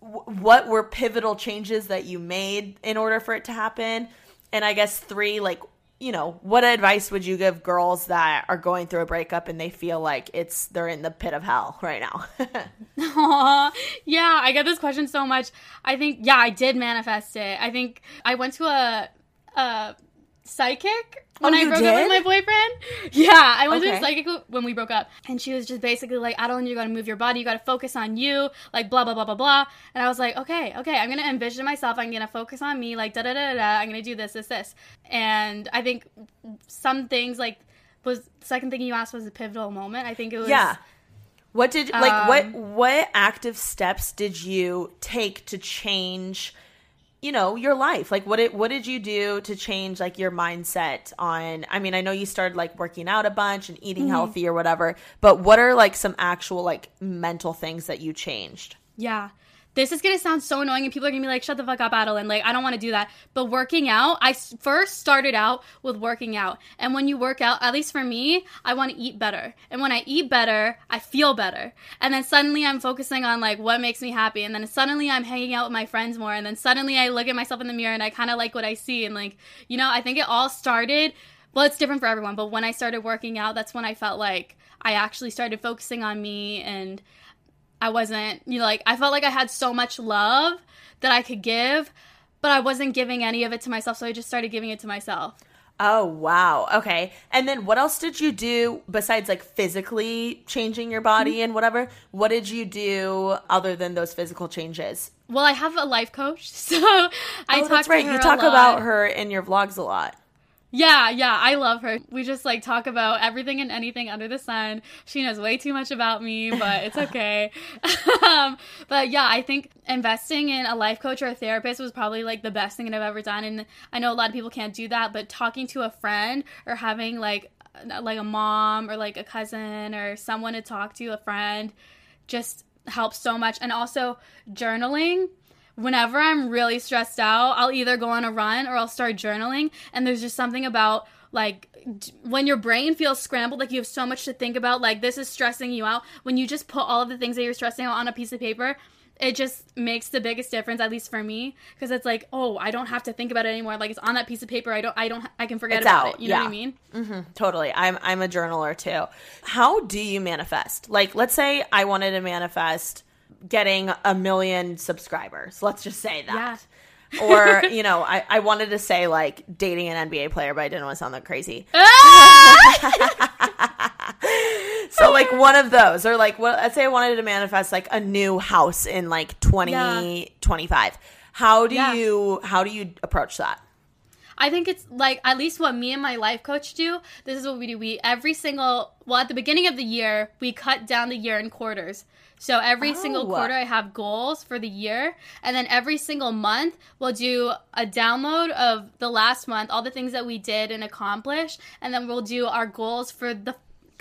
wh- what were pivotal changes that you made in order for it to happen? And I guess three, like, you know, what advice would you give girls that are going through a breakup and they feel like it's they're in the pit of hell right now? Yeah, I get this question so much. I think, yeah, I did manifest it. I think I went to a, a psychic when Oh, I broke up with my boyfriend. Yeah, I went to a psychic when we broke up. And she was just basically like, Adelaine, you gotta move your body, you gotta focus on you, like blah, blah, blah, blah, blah. And I was like, okay, okay, I'm gonna envision myself, I'm gonna focus on me, like da da da da. I'm gonna do this, this, this. And I think some things, like, was the second thing you asked was a pivotal moment. I think it was. yeah. What did like what Um, what active steps did you take to change you know your life. Like what it what did you do to change like your mindset on i mean i know you started like working out a bunch and eating mm-hmm. healthy or whatever but what are like some actual like mental things that you changed? Yeah. This is gonna sound so annoying, and people are gonna be like, "Shut the fuck up, Adelaine." Like, I don't want to do that. But working out, i first started out with working out, and when you work out, at least for me, I want to eat better. And when I eat better, I feel better. And then suddenly, I'm focusing on like what makes me happy. And then suddenly, I'm hanging out with my friends more. And then suddenly, I look at myself in the mirror, and I kind of like what I see. And like, you know, I think it all started. Well, it's different for everyone, but when I started working out, that's when I felt like I actually started focusing on me and I wasn't, you know, like I felt like I had so much love that I could give, but I wasn't giving any of it to myself. So I just started giving it to myself. Oh, wow. Okay. And then what else did you do besides like physically changing your body Mm-hmm. and whatever? What did you do other than those physical changes? Well, I have a life coach, so I oh, talk that's to right. You talk about her in your vlogs a lot. Yeah, yeah, I love her. We just like talk about everything and anything under the sun. She knows way too much about me, but it's okay. um, but yeah, I think investing in a life coach or a therapist was probably like the best thing that I've ever done. And I know a lot of people can't do that, but talking to a friend or having like like a mom or like a cousin or someone to talk to, a friend, just helps so much. And also journaling whenever I'm really stressed out, I'll either go on a run or I'll start journaling. And there's just something about like when your brain feels scrambled, like you have so much to think about, like this is stressing you out. When you just put all of the things that you're stressing out on a piece of paper, it just makes the biggest difference, at least for me, because it's like, oh, I don't have to think about it anymore. Like it's on that piece of paper. I don't, I don't, I can forget It's about out, it. You know what I yeah. mean? Mm-hmm. Totally. I'm I'm a journaler too. How do you manifest? Like let's say I wanted to manifest getting a million subscribers. Let's just say that. or, you know, I, I wanted to say like dating an NBA player, but I didn't want to sound that crazy. so like one of those. Or like what let's say I wanted to manifest like a new house in like 2025. How do Yeah. you how do you approach that? I think it's like at least what me and my life coach do. This is what we do. We every single well at the beginning of the year we cut down the year in quarters. So every single Oh. quarter I have goals for the year, and then every single month we'll do a download of the last month, all the things that we did and accomplished, and then we'll do our goals for the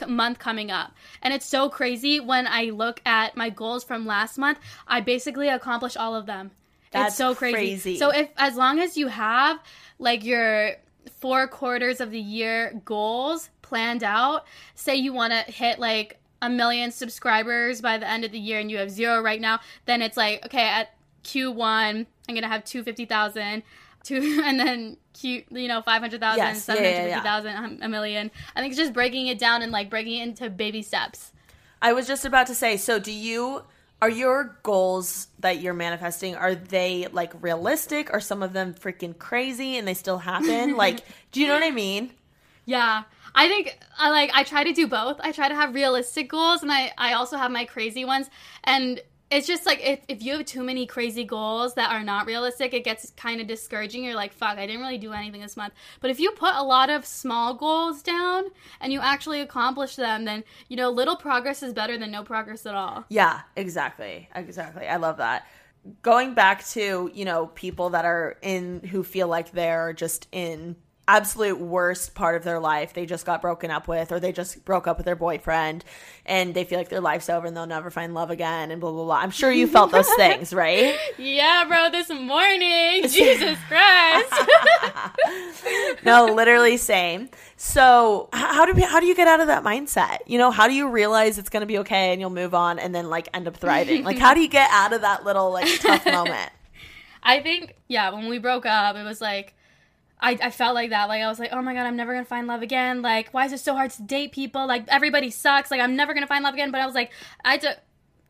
month coming up. And it's so crazy when I look at my goals from last month, I basically accomplished all of them. That's it's so crazy. crazy. So if as long as you have like your four quarters of the year goals planned out, say you want to hit like a million subscribers by the end of the year and you have zero right now, then it's like okay at Q1 I'm gonna have two fifty thousand. Two and then Q, you know, 500,000, Yes, yeah, yeah, yeah. 750,000, um, a million. I think it's just breaking it down and like breaking it into baby steps. I was just about to say, so do you are your goals that you're manifesting are they like realistic Are some of them freaking crazy and they still happen? like, do you know what I mean? Yeah. I think I like I try to do both. I try to have realistic goals and I I also have my crazy ones and it's just like if, if you have too many crazy goals that are not realistic, it gets kind of discouraging. You're like, fuck, I didn't really do anything this month. But if you put a lot of small goals down and you actually accomplish them, then, you know, little progress is better than no progress at all. Yeah, exactly. Exactly. I love that. Going back to, you know, people that are in who feel like they're just in absolute worst part of their life. They just got broken up with or they just broke up with their boyfriend and they feel like their life's over and they'll never find love again and blah blah blah. I'm sure you felt those things, right? Yeah, bro, this morning. Jesus Christ. no, literally same. So, how do how do you get out of that mindset? You know, how do you realize it's going to be okay and you'll move on and then like end up thriving? Like how do you get out of that little like tough moment? I think, yeah, when we broke up, it was like, I, I felt like that. Like, I was like, oh my God, I'm never to find love again. Like, why is it so hard to date people? Like, everybody sucks. Like, I'm never to find love again. But I was like, I had to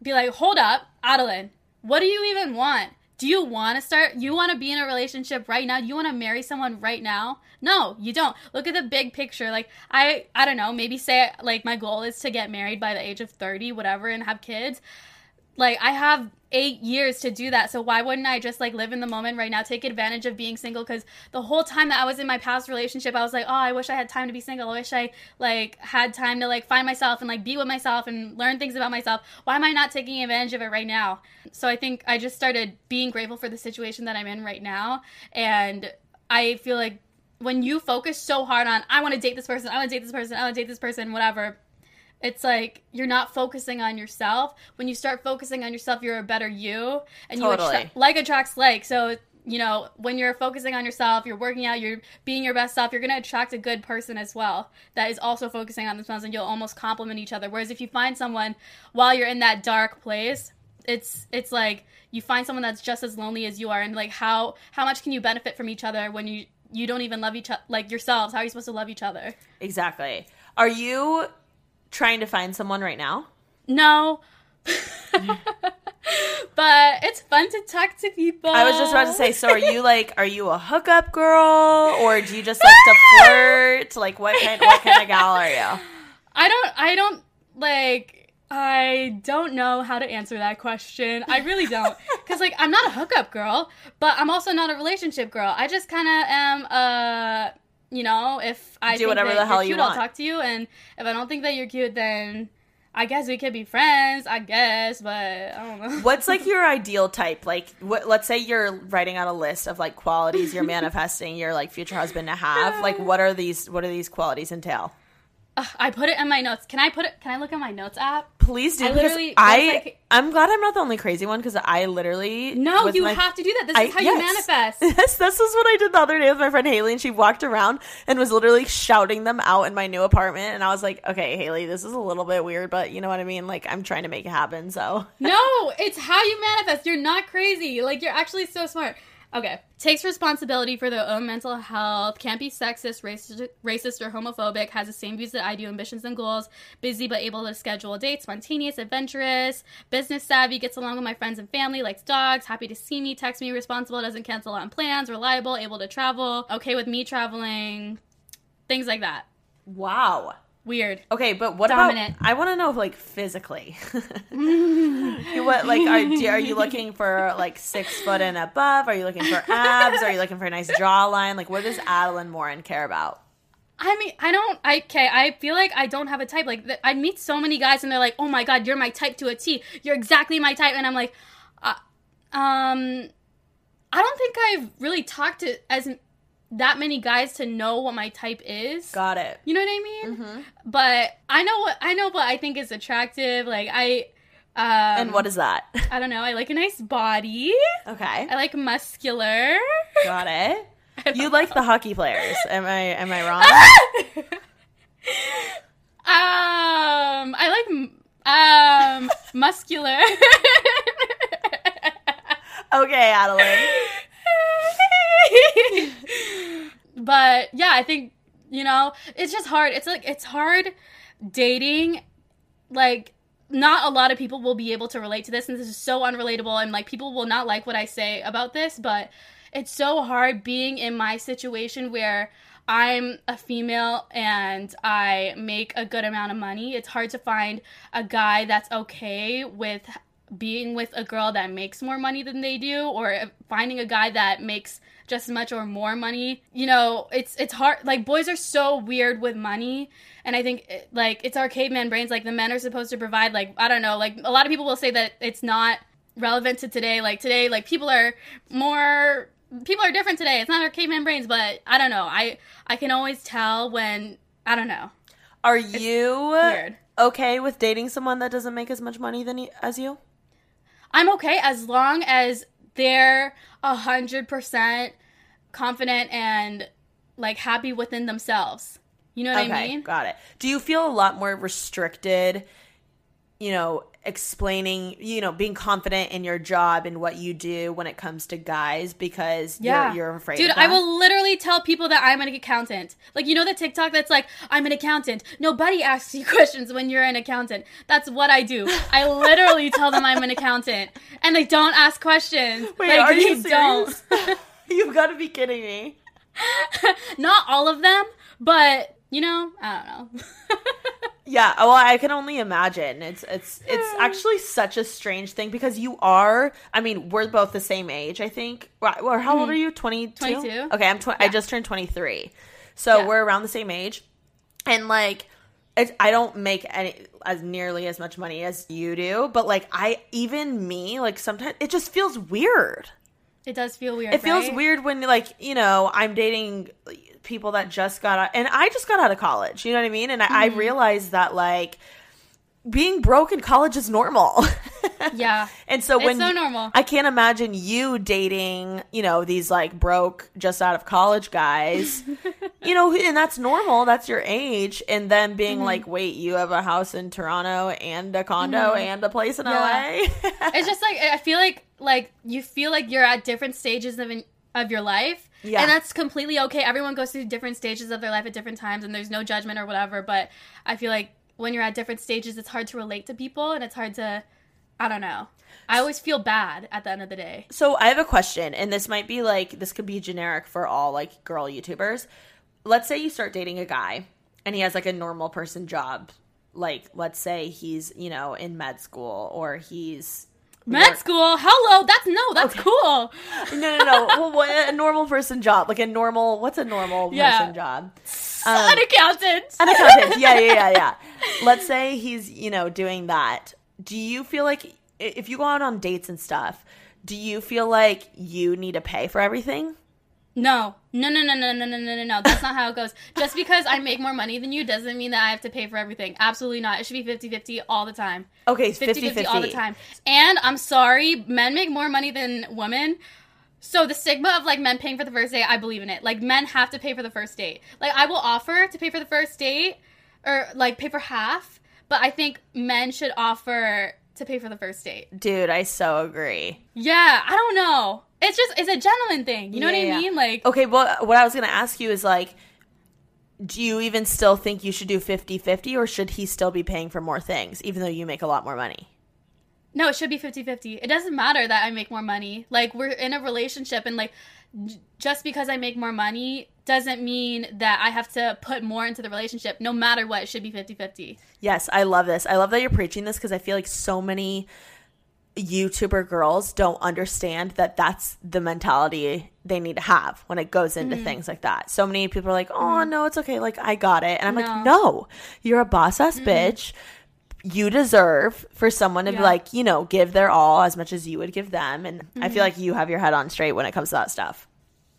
be like, hold up, Adelaine, what do you even want? Do you want to start? You want to be in a relationship right now? You want to marry someone right now? No, you don't. Look at the big picture. Like I, I don't know. Maybe say like my goal is to get married by the age of thirty, whatever, and have kids like I have eight years to do that. So why wouldn't I just like live in the moment right now, take advantage of being single? Because the whole time that I was in my past relationship, I was like, oh, I wish I had time to be single. I wish I like had time to like find myself and like be with myself and learn things about myself. Why am I not taking advantage of it right now? So I think I just started being grateful for the situation that I'm in right now, and I feel like when you focus so hard on I want to date this person, I want to date this person, I want to date this person, whatever it's like you're not focusing on yourself. When you start focusing on yourself, you're a better you, and you Totally. attract, like attracts like. So you know when you're focusing on yourself, you're working out, you're being your best self. You're gonna attract a good person as well that is also focusing on themselves, and you'll almost complement each other. Whereas if you find someone while you're in that dark place, it's it's like you find someone that's just as lonely as you are, and like how how much can you benefit from each other when you you don't even love each other like yourselves? How are you supposed to love each other? Exactly. Are you trying to find someone right now? No, but it's fun to talk to people. I was just about to say, so are you like, are you a hookup girl, or do you just like to flirt? Like, what kind, what kind of gal are you? I don't. I don't like. I don't know how to answer that question. I really don't. Because, like, I'm not a hookup girl, but I'm also not a relationship girl. I just kind of am uh you know, if I Do think whatever that the hell you're you cute, I'll talk to you. And if I don't think that you're cute, then I guess we could be friends, I guess, but I don't know. What's like your ideal type? Like, what? Let's say you're writing out a list of like qualities you're manifesting your like future husband to have. Like, what are these? What do these qualities entail? Ugh, I put it in my notes. Can I put it? Can I look at my notes app? Please do. I literally. I. Like, I'm glad I'm not the only crazy one because I literally No, you my- have to do that. This I- is how you manifest. Yes, this is what I did the other day with my friend Haley, and she walked around and was literally shouting them out in my new apartment. And I was like, okay, Haley, this is a little bit weird, but you know what I mean? Like, I'm trying to make it happen. So, No, it's how you manifest. You're not crazy. Like you're actually so smart. Okay. Takes responsibility for their own mental health, can't be sexist, racist, racist or homophobic, has the same views that I do, ambitions and goals, busy but able to schedule dates, spontaneous, adventurous, business savvy, gets along with my friends and family, likes dogs, happy to see me, texts me, responsible, doesn't cancel on plans, reliable, able to travel, okay with me traveling, things like that. wow. Weird. Okay, but what Dominant. about? I want to know, like, physically. what, like, are, are you looking for like six foot and above? Are you looking for abs? Are you looking for a nice jawline? Like, what does Adelaine Morin care about? I mean, I don't. I okay. I feel like I don't have a type. Like th- I meet so many guys, and they're like, "Oh my god, you're my type to a T. You're exactly my type." And I'm like, uh, um, I don't think I've really talked to as that many guys to know what my type is. Got it. You know what I mean? But I know what I know what I think is attractive. Like I, um, And what is that? I don't know. I like a nice body. Okay, I like muscular. got it. You like the hockey players? Am I am I wrong? Um, I like um muscular. okay, Adelaine. but yeah, I think you know it's just hard. It's like it's hard dating. Like not a lot of people will be able to relate to this, and this is so unrelatable. And like people will not like what I say about this, but it's so hard being in my situation where I'm a female and I make a good amount of money. It's hard to find a guy that's okay with being with a girl that makes more money than they do or finding a guy that makes just as much or more money. You know, it's it's hard like boys are so weird with money and I think it- like it's our caveman brains like the men are supposed to provide like I don't know, like a lot of people will say that it's not relevant to today. Like today like people are more people are different today. It's not our caveman brains, but I don't know. I I can always tell when I don't know. Are you weird. okay with dating someone that doesn't make as much money than as you? I'm okay as long as they're a hundred percent confident and like happy within themselves. You know what okay, I mean? got it. Do you feel a lot more restricted? You know, explaining, you know, being confident in your job and what you do when it comes to guys because Yeah, you're, you're afraid. Dude, I will literally tell people that I'm an accountant. Like you know the TikTok that's like, I'm an accountant. Nobody asks you questions when you're an accountant. That's what I do. I literally tell them I'm an accountant, and they don't ask questions. Wait, like, are you they don't. serious? You've got to be kidding me. Not all of them, but you know, I don't know. Yeah, well, I can only imagine. It's it's it's actually such a strange thing because you are. I mean, we're both the same age, I think. Or or how old are mm-hmm. you? Twenty two. 22. Okay, I'm. Tw- I just turned twenty three, so Yeah. we're around the same age, and like. It's, I don't make any as nearly as much money as you do, but like I even me like sometimes it just feels weird. It does feel weird. It feels right? weird when like you know I'm dating people that just got out, and I just got out of college. You know what I mean? And I, I Mm-hmm. realized that like being broke in college is normal. Yeah. and so It's when so normal. I can't imagine you dating you know these like broke just out of college guys. you know, and that's normal. That's your age, and then being Mm-hmm. like, wait, you have a house in Toronto and a condo and a place in Yeah. LA. it's just like I feel like like you feel like you're at different stages of of your life. Yeah. And that's completely okay. Everyone goes through different stages of their life at different times and there's no judgment or whatever, but I feel like when you're at different stages it's hard to relate to people and it's hard to I don't know. I always feel bad at the end of the day. So I have a question, and this might be like this could be generic for all like girl YouTubers. Let's say you start dating a guy and he has like a normal person job. Like let's say he's, you know, in med school or he's Med school. Hello. That's no. That's cool. No, no, no. well, what, a normal person job, like a normal. What's a normal Yeah. person job? An um, accountant. An accountant. Yeah, yeah, yeah, yeah. Let's say he's, you know, doing that. Do you feel like if you go out on dates and stuff, do you feel like you need to pay for everything? No, no, no, no, no, no, no, no, no, no. That's not how it goes. Just because I make more money than you doesn't mean that I have to pay for everything. Absolutely not. It should be 50 50 all the time. Okay, 50 50 50 all the time. And I'm sorry, men make more money than women. So the stigma of like men paying for the first date, I believe in it. Like men have to pay for the first date. Like I will offer to pay for the first date or like pay for half, but I think men should offer to pay for the first date. Dude, I so agree. Yeah, I don't know. It's just it's a gentleman thing. You know Yeah, what I yeah. mean? Like Okay, well, what I was going to ask you is like, do you even still think you should do 50 50 or should he still be paying for more things, even though you make a lot more money? No, it should be 50-50. It doesn't matter that I make more money. Like we're in a relationship and like just because I make more money doesn't mean that I have to put more into the relationship. No matter what, it should be 50-50. Yes, I love this. I love that you're preaching this because I feel like so many YouTuber girls don't understand that that's the mentality they need to have when it goes into mm-hmm. things like that. So many people are like, "Oh mm-hmm. no, it's okay. Like I got it," and I'm like, "No, you're a boss ass mm-hmm. bitch. You deserve for someone to Yeah. like, you know, give their all as much as you would give them." And I feel like you have your head on straight when it comes to that stuff.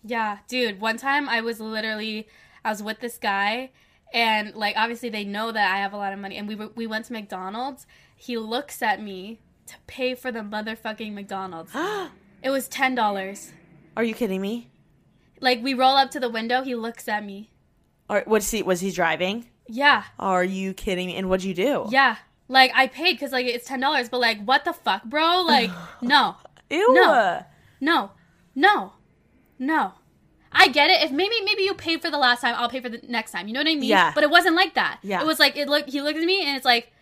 Yeah, dude, one time I was literally I was with this guy and like obviously they know that I have a lot of money and we were, we went to McDonald's. He looks at me to pay for the motherfucking McDonald's. it was $10. Are you kidding me? Like we roll up to the window, he looks at me. Or was he was he driving? Yeah. Are you kidding me? And what'd you do? Yeah. Like I paid because like it's ten dollars, but like what the fuck, bro? Like no, Ew. No. no, no, no. I get it. If maybe maybe you paid for the last time, I'll pay for the next time. You know what I mean? Yeah. But it wasn't like that. Yeah. It was like it look. He looked at me and it's like,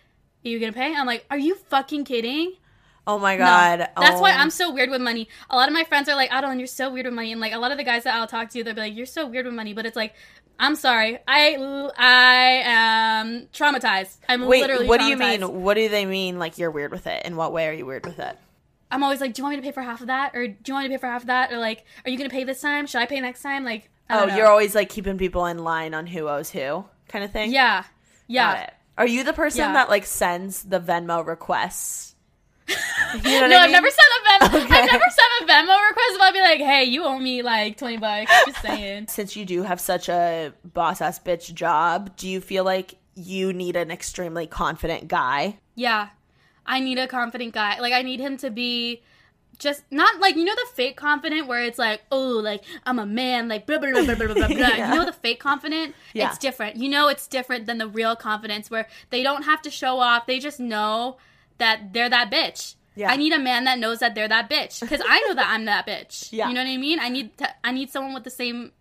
"Are you gonna pay?" I'm like, "Are you fucking kidding?" Oh my No. god. That's why Oh. I'm so weird with money. A lot of my friends are like, Adelaine, you're so weird with money. And like a lot of the guys that I'll talk to, they'll be like, you're so weird with money. But it's like, I'm sorry. I I am traumatized. I'm literally traumatized. Wait, literally what do you mean? What do they mean? Like you're weird with it? In what way are you weird with it? I'm always like, do you want me to pay for half of that? Or do you want me to pay for half of that? Or like, are you going to pay this time? Should I pay next time? Like, I Oh, don't know. you're always like keeping people in line on who owes who, kind of thing. Yeah. Got Yeah. Are you the person Yeah. that like sends the Venmo requests? You know No, I I've mean? never sent a Venmo. Okay. I've never sent a Venmo request, but I'll be like, hey, you owe me like 20 bucks. Just saying. Since you do have such a boss ass bitch job, do you feel like you need an extremely confident guy? Yeah. I need a confident guy. Like I need him to be just not like you know the fake confident where it's like, oh, like I'm a man, like blah blah blah blah blah blah. Yeah. You know the fake confident? Yeah. It's different. You know it's different than the real confidence where they don't have to show off. They just know that they're that bitch. Yeah. I need a man that knows that they're that bitch because I know that I'm that bitch. Yeah. You know what I mean? I need to, I need someone with the same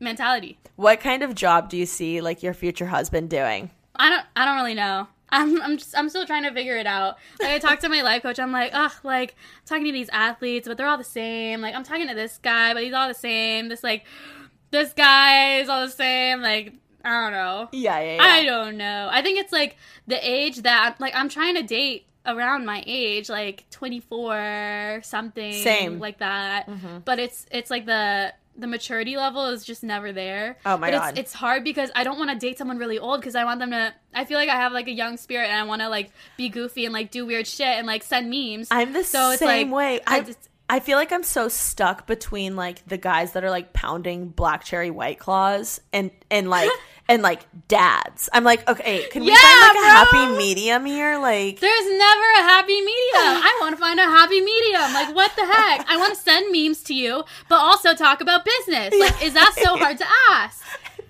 mentality. What kind of job do you see like your future husband doing? I don't I don't really know. I'm I'm just I'm still trying to figure it out. Like I talked to my life coach, I'm like, ugh, like talking to these athletes, but they're all the same. Like I'm talking to this guy, but he's all the same. This like this guy is all the same. Like I don't know. Yeah, yeah, yeah. I don't know. I think it's like the age that like I'm trying to date around my age, like 24 something, Same. like that. Mm-hmm. But it's it's like the the maturity level is just never there. Oh my but God. It's, it's hard because I don't want to date someone really old because I want them to. I feel like I have like a young spirit and I want to like be goofy and like do weird shit and like send memes. I'm the so same way. I I just I feel like I'm so stuck between like the guys that are like pounding black cherry white claws and and like and like dads. I'm like, okay, can we Yeah, find like a happy medium here? Like There's never a happy medium. I want to find a happy medium. Like, what the heck? I want to send memes to you, but also talk about business. Like, is that so hard to ask?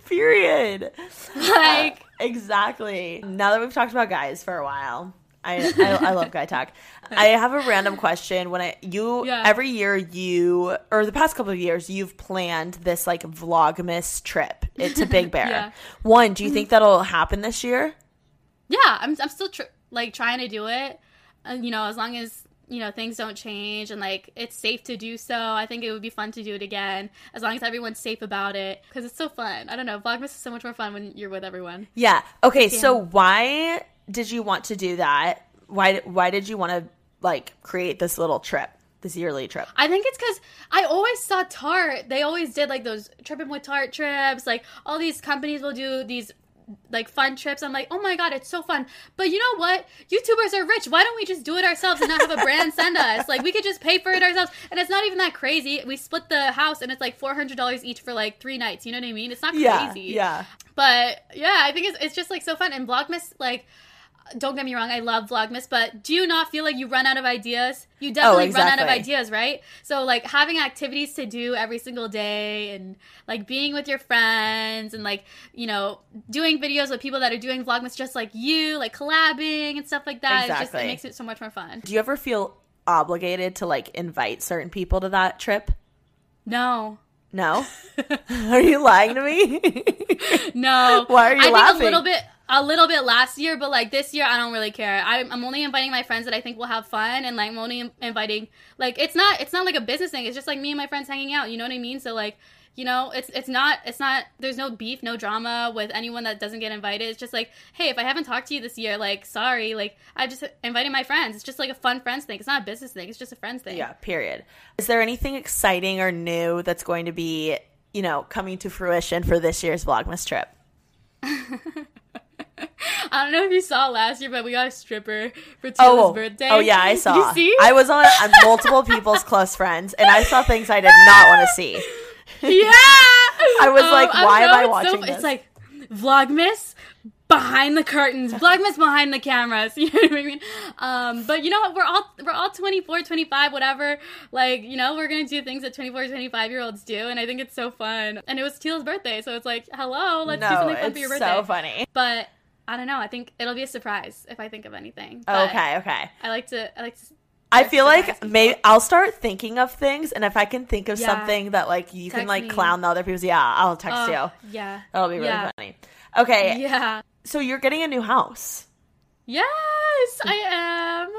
period. Like, Exactly. Now that we've talked about guys for a while, I I, I love guy talk. I have a random question. When I you Yeah. every year you or the past couple of years you've planned this like vlogmas trip to Big Bear. Yeah. One, do you think that'll happen this year? yeah, I'm, I'm still tr- like trying to do it. uh, you know, as long as you know things don't change and like it's safe to do so, I think it would be fun to do it again. As long as everyone's safe about it, because it's so fun. I don't know, Vlogmas is so much more fun when you're with everyone. Yeah. Okay. So why did you want to do that? Why Why did you want to like create this little trip, this yearly trip? I think it's because I always saw Tarte. They always did like those tripping with Tarte trips. Like all these companies will do these like fun trips. I'm like, oh my god, it's so fun. But you know what? YouTubers are rich. Why don't we just do it ourselves and not have a brand send us? Like we could just pay for it ourselves, and it's not even that crazy. We split the house, and it's like four hundred dollars each for like three nights. You know what I mean? It's not crazy. Yeah. yeah. But yeah, I think it's it's just like so fun. And Vlogmas, like, don't get me wrong, I love Vlogmas, but do you not feel like you run out of ideas? You oh, definitely run out of ideas, right? So like having activities to do every single day and like being with your friends and like, you know, doing videos with people that are doing Vlogmas just like you, like collabing and stuff like that. It just it Exactly. makes it so much more fun. Do you ever feel obligated to like invite certain people to that trip? No. No. are you lying to me? No. Why are you I think laughing? a little bit a little bit last year, but like this year I don't really care. I'm, I'm only inviting my friends that I think will have fun and like I'm only inviting like it's not it's not like a business thing. It's just like me and my friends hanging out, you know what I mean? So like you know, it's it's not it's not there's no beef, no drama with anyone that doesn't get invited. It's just like, hey, if I haven't talked to you this year, like sorry, like I just invited my friends. It's just like a fun friends thing. It's not a business thing. It's just a friends thing. yeah, period. Is there anything exciting or new that's going to be, you know, coming to fruition for this year's Vlogmas trip? I don't know if you saw last year, but we got a stripper for Teala's birthday. oh yeah, I saw. Did you see? I was on, on multiple people's close friends, and I saw things I did not want to see. yeah. I was like, don't why am I watching this? It's like Vlogmas behind the curtains, Vlogmas behind the cameras. You know what I mean? Um, but you know what? We're all we're all 24, 25, whatever. Like you know, we're gonna do things that 24, 25 year olds do, and I think it's so fun. And it was Teal's birthday, so it's like, hello, let's do something fun for your birthday. so funny. But I don't know. I think it'll be a surprise if I think of anything. But Okay, okay. I like to. I like to. I feel like maybe I'll start thinking of things, and if I can think of Yeah. something that like you can like me. clown the other people's, yeah, I'll text Oh, you. Yeah. That'll be really yeah. funny. Okay, Yeah. so you're getting a new house. Yes, I am.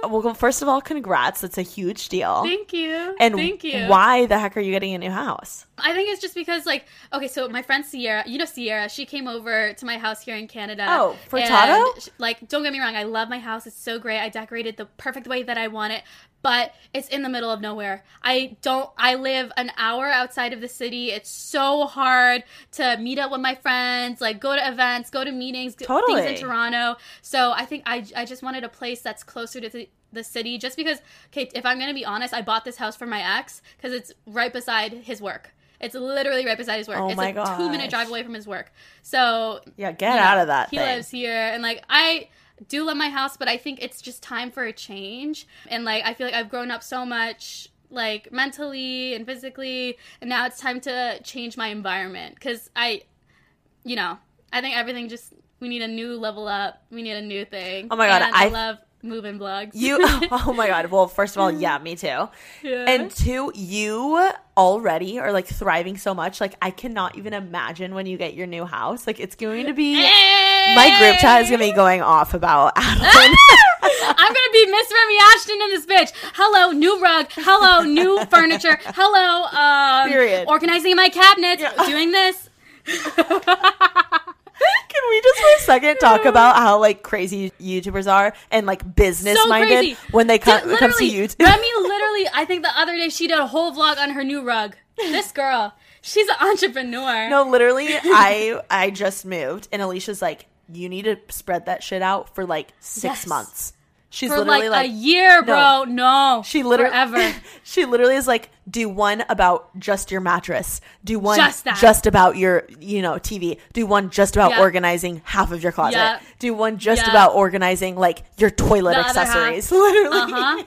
Well, first of all, congrats. That's a huge deal. Thank you. and Thank you. why the heck are you getting a new house? I think it's just because, like, okay, so my friend Sierra, you know Sierra, she came over to my house here in Canada. Oh, Tato? Like, don't get me wrong, I love my house. It's so great. I decorated the perfect way that I want it, but it's in the middle of nowhere. I don't. I live an hour outside of the city. It's so hard to meet up with my friends, like go to events, go to meetings, Totally. things in Toronto. So I think I I just wanted a place that's closer to the the city just because okay if i'm gonna be honest i bought this house for my ex because it's right beside his work it's literally right beside his work Oh it's my a two minute drive away from his work so Yeah, get you know, out of that he thing. lives here and like i do love my house but i think it's just time for a change. And like i feel like i've grown up so much like mentally and physically and now it's time to change my environment. Because i you know i think everything just we need a new level up. We need a new thing. Oh my God, And i I- love moving blogs You, oh my god. Well, first of all, yeah, me too. Yeah. And two, you already are like thriving so much. Like, I cannot even imagine when you get your new house. Like, it's going to be. My group chat is going to be going off about Adelaine. I'm gonna be Miss Remi Ashten in this bitch. Hello, new rug. Hello, new furniture. Hello, um, Period. organizing my cabinets. Doing this. Can we just for a second talk about how like crazy YouTubers are and like business So minded crazy. when they come, Dude, it comes to YouTube? Remi literally, I think the other day she did a whole vlog on her new rug. This girl, she's an entrepreneur. No, literally, I I just moved, and Alisha's like, "You need to spread that shit out for like six Yes. months." She's for literally like, like, a year, bro. No, She literally forever. she literally is like, do one about just your mattress. Do one Just that. just about your you know TV. Do one just about Yeah. organizing half of your closet. Yeah. Do one just Yeah. about organizing like your toilet The accessories. Literally. Uh huh.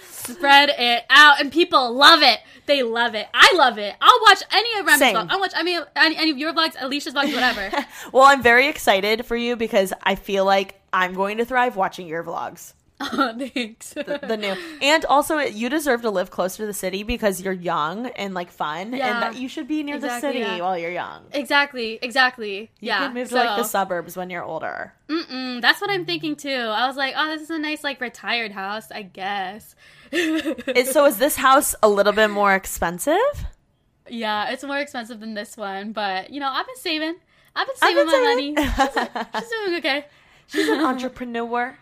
Spread it out, and people love it. They love it. I love it. I'll watch any of Same. vlogs. I'll watch any, any any of your vlogs, Alisha's vlogs, whatever. Well, I'm very excited for you because I feel like I'm going to thrive watching your vlogs. Oh, thanks. the new and also you deserve to live closer to the city because you're young and like fun Yeah. and that you should be near Exactly, the city yeah. while you're young exactly, exactly. you yeah. can move to like the suburbs when you're older mm-mm, that's what I'm thinking too. I was like, oh, this is a nice like retired house, I guess. So is this house a little bit more expensive Yeah, it's more expensive than this one, but you know, I've been saving. I've been I've saving been my saving. money. She's, she's doing okay. She's an entrepreneur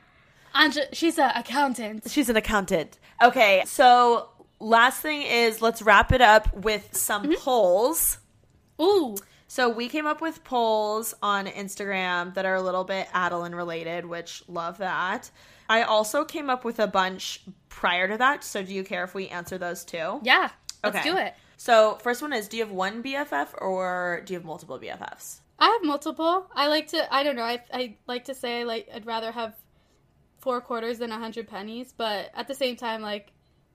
Angi, she's an accountant. she's an accountant okay so last thing is let's wrap it up with some Mm-hmm. polls Ooh, So we came up with polls on Instagram that are a little bit Adelaine related, which love that. I also came up with a bunch prior to that. So do you care if we answer those too? yeah. Let's Okay. do it. So first one is: Do you have one BFF or do you have multiple BFFs? I have multiple. I like to. I don't know. I I like to say like I'd rather have four quarters than a hundred pennies, but at the same time, like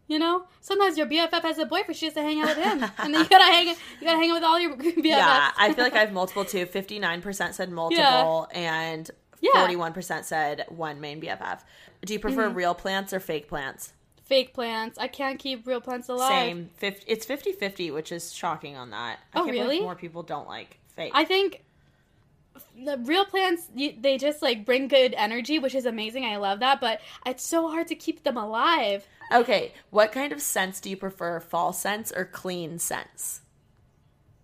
you know, sometimes your BFF has a boyfriend. She has to hang out with him, and then you gotta hang. You gotta hang out with all your BFFs. Yeah, I feel like I have multiple too. Fifty nine percent said multiple, and Yeah. Mm-hmm. forty one percent said one main BFF. Do you prefer real plants or fake plants? fake plants. I can't keep real plants alive. Same. 50, it's 50-50, which is shocking on that. I Oh, can't believe really? more people don't like fake. I think the real plants they just like bring good energy, which is amazing. I love that, but it's so hard to keep them alive. Okay, what kind of scents do you prefer? Fall scents or clean scents?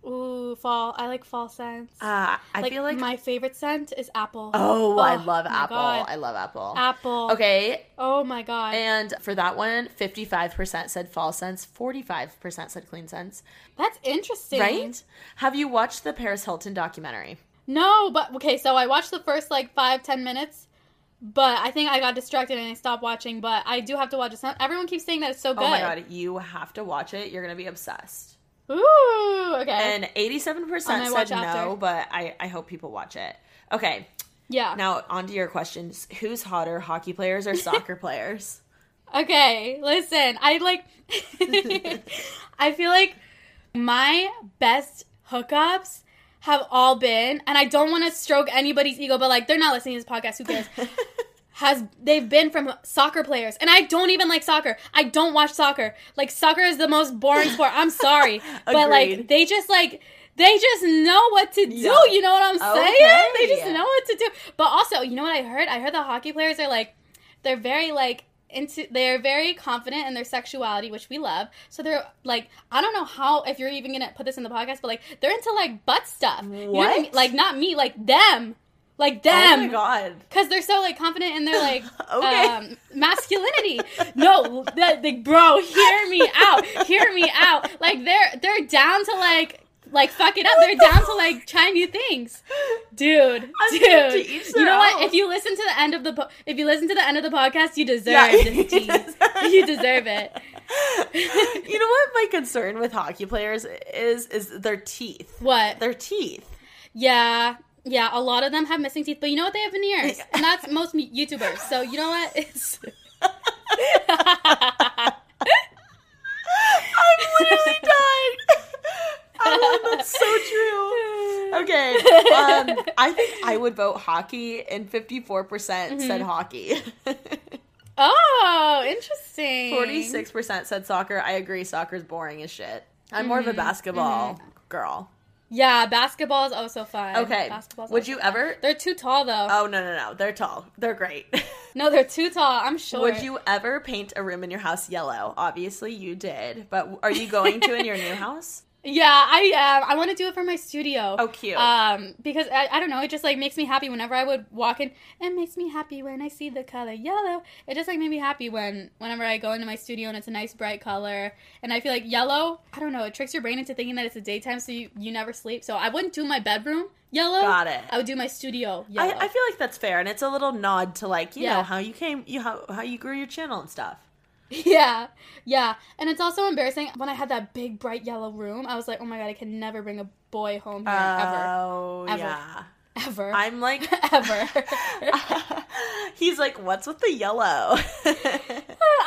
Ooh, fall. I like fall scents. Uh, I like, feel like my favorite scent is apple. oh, I love apple. God. I love apple. apple. Okay, Oh my god. and for that one, fifty-five percent said fall scents, forty-five percent said clean scents. That's interesting. Right? Have you watched the Paris Hilton documentary? No, but okay, so I watched the first like five, ten minutes, but I think I got distracted and I stopped watching. But I do have to watch it. Everyone keeps saying that it's so good. Oh my god, you have to watch it. You're gonna be obsessed. Ooh, okay. And eighty-seven percent said no, after. but I I hope people watch it. Okay, yeah. now on to your questions. Who's hotter, hockey players or soccer players? Okay, listen. I like. I feel like my best hookups have all been, and I don't want to stroke anybody's ego, but like they're not listening to this podcast. Who cares? Has they've been from soccer players, and I don't even like soccer. I don't watch soccer. Like soccer is the most boring sport. I'm sorry, but like they just like. They just know what to do. Yeah. You know what I'm saying? Okay. They just know what to do. But also, you know what I heard? I heard the hockey players are like, they're very like into they're very confident in their sexuality which we love so they're like i don't know how if you're even gonna put this in the podcast but like they're into like butt stuff You know what I mean? like not me like them like oh them my god. because they're so like confident in their like Okay. um, masculinity. No, that like, bro, hear me out, hear me out. Like they're they're down to like like fuck it up. They're down to like try new things, dude. dude, you know what? If you listen to the end of the po- if you listen to the end of the podcast, you deserve Yeah, this you deserve- you deserve it. you know what my concern with hockey players is is their teeth. What? Their teeth. Yeah. Yeah, a lot of them have missing teeth, but you know what? They have veneers, and that's most YouTubers. So you know what? It's I'm literally dying. That's so true. Okay. Um, I think I would vote hockey, and 54% said Mm-hmm. hockey. Oh, interesting. 46% said soccer. I agree, soccer's boring as shit. I'm more of a Mm-hmm. basketball girl. Yeah, basketball is also fun. Okay. Basketball's Would you fun. ever? They're too tall though. Oh, no, no, no. They're tall. They're great. No, they're too tall. I'm sure. Would you ever paint a room in your house yellow? Obviously, you did. But are you going to in your new house? Yeah, I am. I want to do it for my studio. Oh, cute. Um, because I, I don't know, it just like makes me happy whenever I would walk in. It makes me happy when I see the color yellow. It just like made me happy when whenever I go into my studio and it's a nice bright color. And I feel like yellow. I don't know. It tricks your brain into thinking that it's a daytime, so you you never sleep. So I wouldn't do my bedroom yellow. Got it. I would do my studio I, yellow. I feel like that's fair, and it's a little nod to like you Yeah. know how you came, you how how you grew your channel and stuff. Yeah, yeah. And it's also embarrassing when I had that big bright yellow room. I was like, oh my god, I can never bring a boy home here Oh Ever. yeah. ever, ever, I'm like, ever. he's like, what's with the yellow?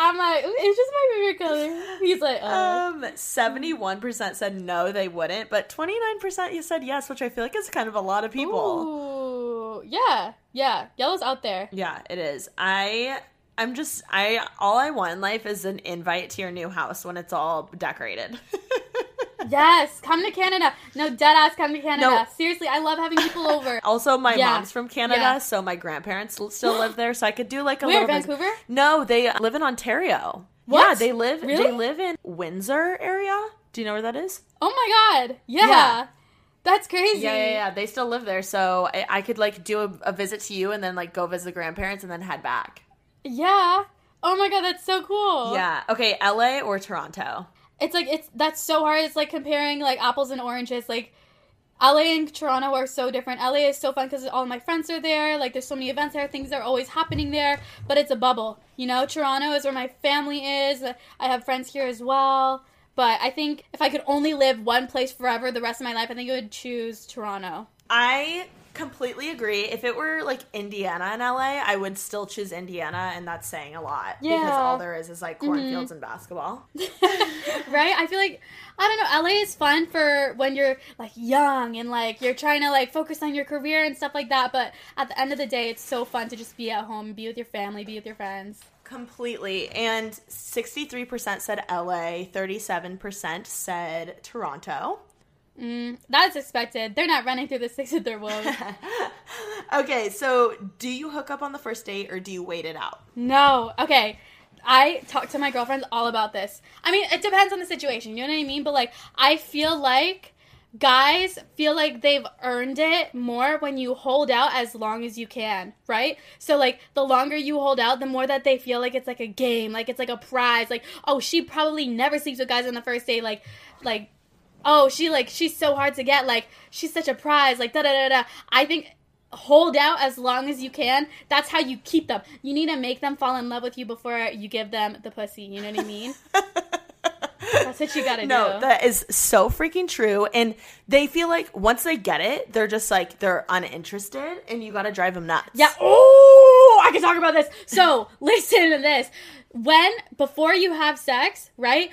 I'm like, it's just my favorite color. He's like, uh, um, seventy-one percent said no, they wouldn't, but twenty-nine percent you said yes, which I feel like is kind of a lot of people. ooh, yeah, yeah. Yellow's out there. Yeah, it is. I I'm just I all I want in life is an invite to your new house when it's all decorated. Yes, come to Canada. No, dead ass, come to Canada. No. Seriously, I love having people over. Also, my Yeah. mom's from Canada, Yeah. so my grandparents still live there, so I could do like a Where, little. Vancouver? No, they live in Ontario. What? Yeah, they live. Really? They live in Windsor area. Do you know where that is? Oh my god. Yeah. Yeah. That's crazy. Yeah, yeah, yeah. They still live there, so I, I could like do a, a visit to you and then like go visit the grandparents and then head back. Yeah. Oh my god, that's so cool. Yeah. Okay, LA or Toronto? It's like it's that's so hard. It's like comparing like apples and oranges. Like LA and Toronto are so different. LA is so fun because all my friends are there. Like there's so many events there. Things are always happening there. But it's a bubble. You know, Toronto is where my family is. I have friends here as well. But I think if I could only live one place forever the rest of my life, I think I would choose Toronto. I completely agree. If it were like Indiana and LA, I would still choose Indiana, and that's saying a lot because Yeah. Mm-hmm. all there is is like cornfields and basketball. right? I feel like I don't know. LA is fun for when you're like young and like you're trying to like focus on your career and stuff like that. But at the end of the day, it's so fun to just be at home, be with your family, be with your friends. Completely. And 63% said LA, 37% said Toronto. Mm, That's expected. They're not running through the six of their wolves. Okay, so do you hook up on the first date or do you wait it out? no. Okay. I talk to my girlfriends all about this. I mean, it depends on the situation. You know what I mean? But like, I feel like guys feel like they've earned it more when you hold out as long as you can, right? So like the longer you hold out, the more that they feel like it's like a game, like it's like a prize. Like, oh, she probably never sleeps with guys on the first date. Like, like, oh, she like she's so hard to get. Like, she's such a prize. Like, da da da da. I think hold out as long as you can. That's how you keep them. You need to make them fall in love with you before you give them the pussy. You know what I mean? That's what you gotta No, do. No, that is so freaking true. And they feel like once they get it, they're just like, they're uninterested and you gotta drive them nuts. Yeah. Oh, I can talk about this. So listen to this. When before you have sex, right?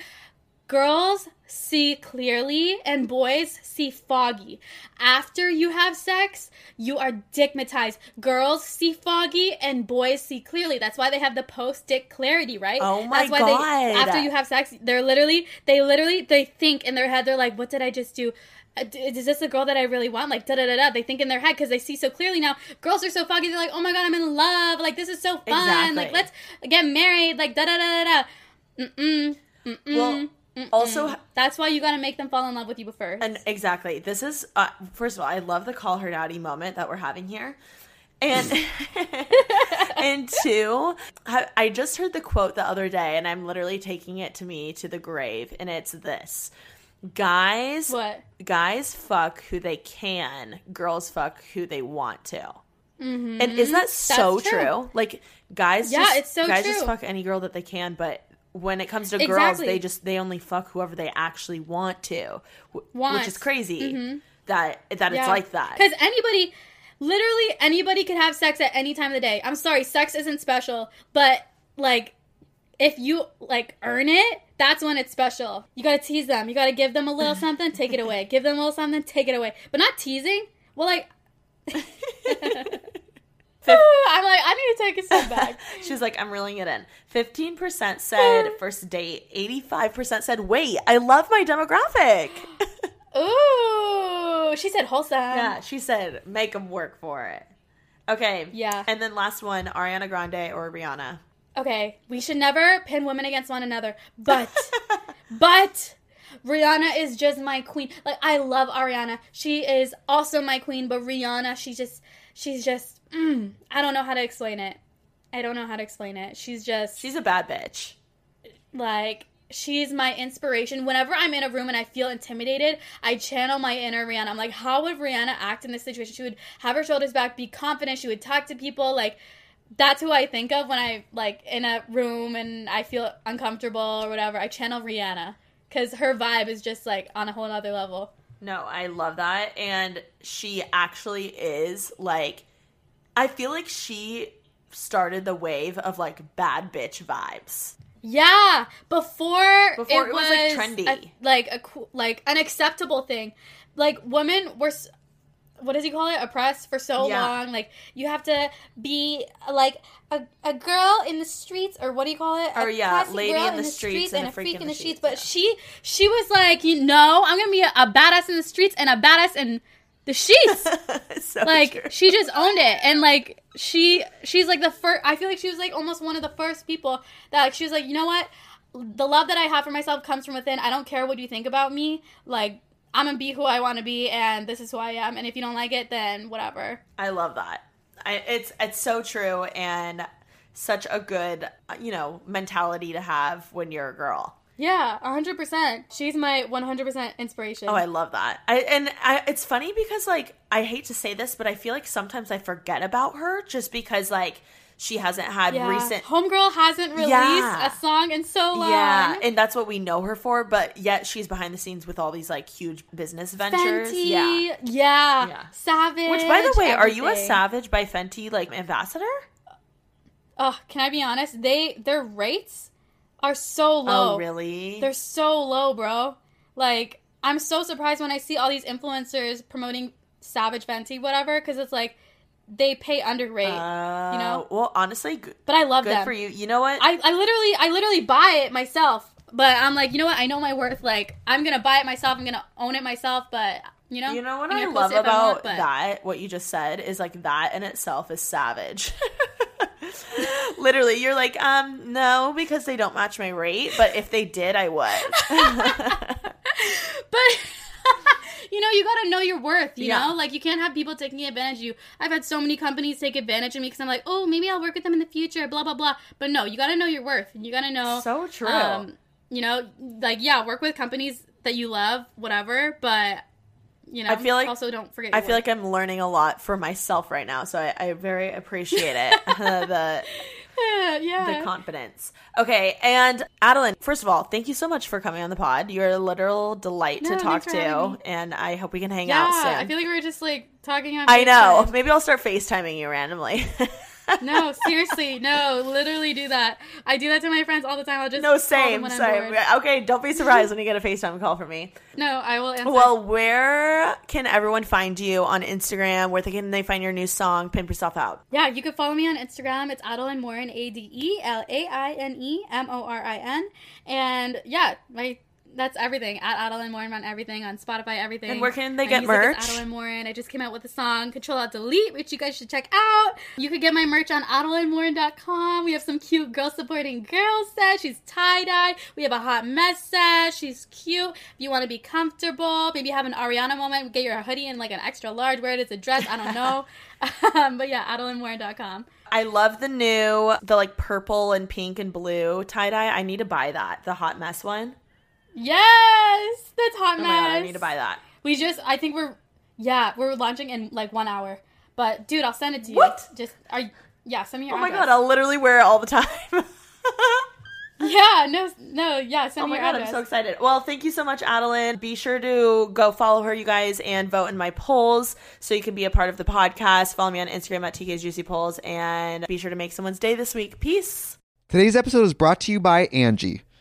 Girls see clearly and boys see foggy. After you have sex, you are dickmatized. Girls see foggy and boys see clearly. That's why they have the post dick clarity, right? Oh my That's why God. They, after you have sex, they're literally they literally they think in their head they're like, "What did I just do?" Uh, Is this the girl that I really want? Like da da da da. They think in their head because they see so clearly now. Girls are so foggy. They're like, "Oh my god, I'm in love! Like this is so fun! Exactly. Like let's get married! Like da da da da da." Mm-mm. Well, also, That's why you gotta make them fall in love with you first. and exactly, this is, uh, first of all, I love the call her daddy moment that we're having here. And and two, I, I just heard the quote the other day, and I'm literally taking it to me to the grave, and it's this: guys, What? guys fuck who they can, girls fuck who they want to. And isn't that so Mm-hmm. True. true? Like guys, Yeah, just, it's so guys just fuck any girl that they can, but when it comes to girls, they just they only fuck whoever they actually want to, wh- which is crazy mm-hmm. that that it's like that. Because anybody, literally anybody could have sex at any time of the day. I'm sorry, sex isn't special, but like, if you like earn it, that's when it's special. You gotta tease them. You gotta give them a little something, take it away. Give them a little something, take it away. But not teasing. Well, like. I'm like, I need to take a step back. She's like, I'm reeling it in. Fifteen percent said first date. Eighty-five percent said, "Wait, I love my demographic." Ooh, she said wholesome. yeah, she said, "Make them work for it." Okay. Yeah. And then last one, Ariana Grande or Rihanna. Okay, we should never pin women against one another, but but Rihanna is just my queen. Like I love Ariana. She is also my queen, but Rihanna, she's just she's just mm, I don't know how to explain it. I don't know how to explain it. She's just She's a bad bitch. like she's my inspiration. Whenever I'm in a room and I feel intimidated, I channel my inner Rihanna. I'm like, how would Rihanna act in this situation? She would have her shoulders back, be confident. She would talk to people. Like that's who I think of when I like in a room and I feel uncomfortable or whatever. I channel Rihanna because her vibe is just like on a whole other level. No, I love that. And she actually is like, I feel like she started the wave of like bad bitch vibes. Yeah, before, Before it was, like, trendy. a- like a like an acceptable thing. Like women were what does he call it oppressed for so Yeah. long like you have to be like a, a girl in the streets or what do you call it Or, a yeah, lady girl in the streets and a freak in the sheets but yeah. she she was like you know i'm gonna be a, a badass in the streets and a badass in the sheets. So like true. she just owned it. And like she she's like the first i feel like she was like almost one of the first people that like she was like you know what? The love that i have for myself comes from within. I don't care what you think about me. Like i'm gonna be who i want to be and this is who i am. And if you don't like it then whatever. I love that. I, it's it's so true and such a good you know mentality to have when you're a girl. Yeah 100% she's my 100% inspiration Oh, I love that. I and I, it's funny because like I hate to say this, but I feel like sometimes I forget about her just because like she hasn't had yeah. recent. homegirl hasn't released Yeah. a song in so long Yeah, and that's what we know her for. But yet she's behind the scenes with all these like huge business ventures. Fenty, Yeah. yeah, Yeah. Savage. Which, by the way, are you a. Savage by Fenty like ambassador? Oh, can I be honest? They their rates are so low. Oh, really? They're so low, bro. Like I'm so surprised when I see all these influencers promoting Savage Fenty, whatever, because it's like they pay under rate, you know. Uh, Well, honestly, good, But I love good them. for you. You know what? I, I literally I literally buy it myself. But I'm like, you know what? I know my worth. Like, I'm gonna buy it myself. I'm gonna own it myself. But you know, You know what I love post it if I want, about but- that? What you just said is like that in itself is savage. Literally, you're like, um, no, because they don't match my rate. But if they did, I would. But you know, you gotta know your worth. You Yeah. know, like you can't have people taking advantage of you. I've had so many companies take advantage of me because I'm like, oh, maybe I'll work with them in the future. Blah blah blah. But no, you gotta know your worth. You gotta know. So true. Um, you know, like yeah, work with companies that you love, whatever. But you know, I feel like- also don't forget. I feel worth. like I'm learning a lot for myself right now, so I, I very appreciate it. the yeah, the confidence. Okay, and Adelaine, first of all, thank you so much for coming on the pod. You're a literal delight No, to talk thanks for having to, and I hope we can hang yeah, out soon. I feel like we were just like talking on. I know. Maybe I'll start FaceTiming you randomly. No, seriously, no, literally do that. I do that to my friends all the time. I'll just no, same. Same. Okay, don't be surprised when you get a FaceTime call from me. No, I will answer. Well, where can everyone find you on Instagram? Where they can they find your new song, Pimp Yourself Out? Yeah, you can follow me on Instagram. It's Adelaine Morin, A D E L A I N E M O R I N. And yeah, my that's everything. At Adelaine Morin on everything, on Spotify, everything. And where can they My get merch? Adelaine Morin. I just came out with a song, Control Alt Delete, which you guys should check out. You could get my merch on AdelaineMorin.com. We have some cute girl supporting girl set. She's tie-dye. We have a hot mess set. She's cute. If you want to be comfortable, maybe have an Ariana moment, get your hoodie in like an extra large, wear it as a dress. I don't know. um, but yeah, AdelaineMorin.com. I love the new, the like purple and pink and blue tie dye. I need to buy that. The hot mess one. Yes, that's hot Oh mess. my god, I need to buy that. We just, I think we're, yeah, we're launching in like one hour. But dude, I'll send it to you. What? Just are you, yeah, send me your Oh my address. god, I'll literally wear it all the time. Yeah, no, no, yeah, send Oh me my god, address. I'm so excited. Well, thank you so much, Adelaine. Be sure to go follow her, you guys, and vote in my polls so you can be a part of the podcast. Follow me on Instagram at TK's Juicy Polls and be sure to make someone's day this week. Peace. Today's episode is brought to you by Angi.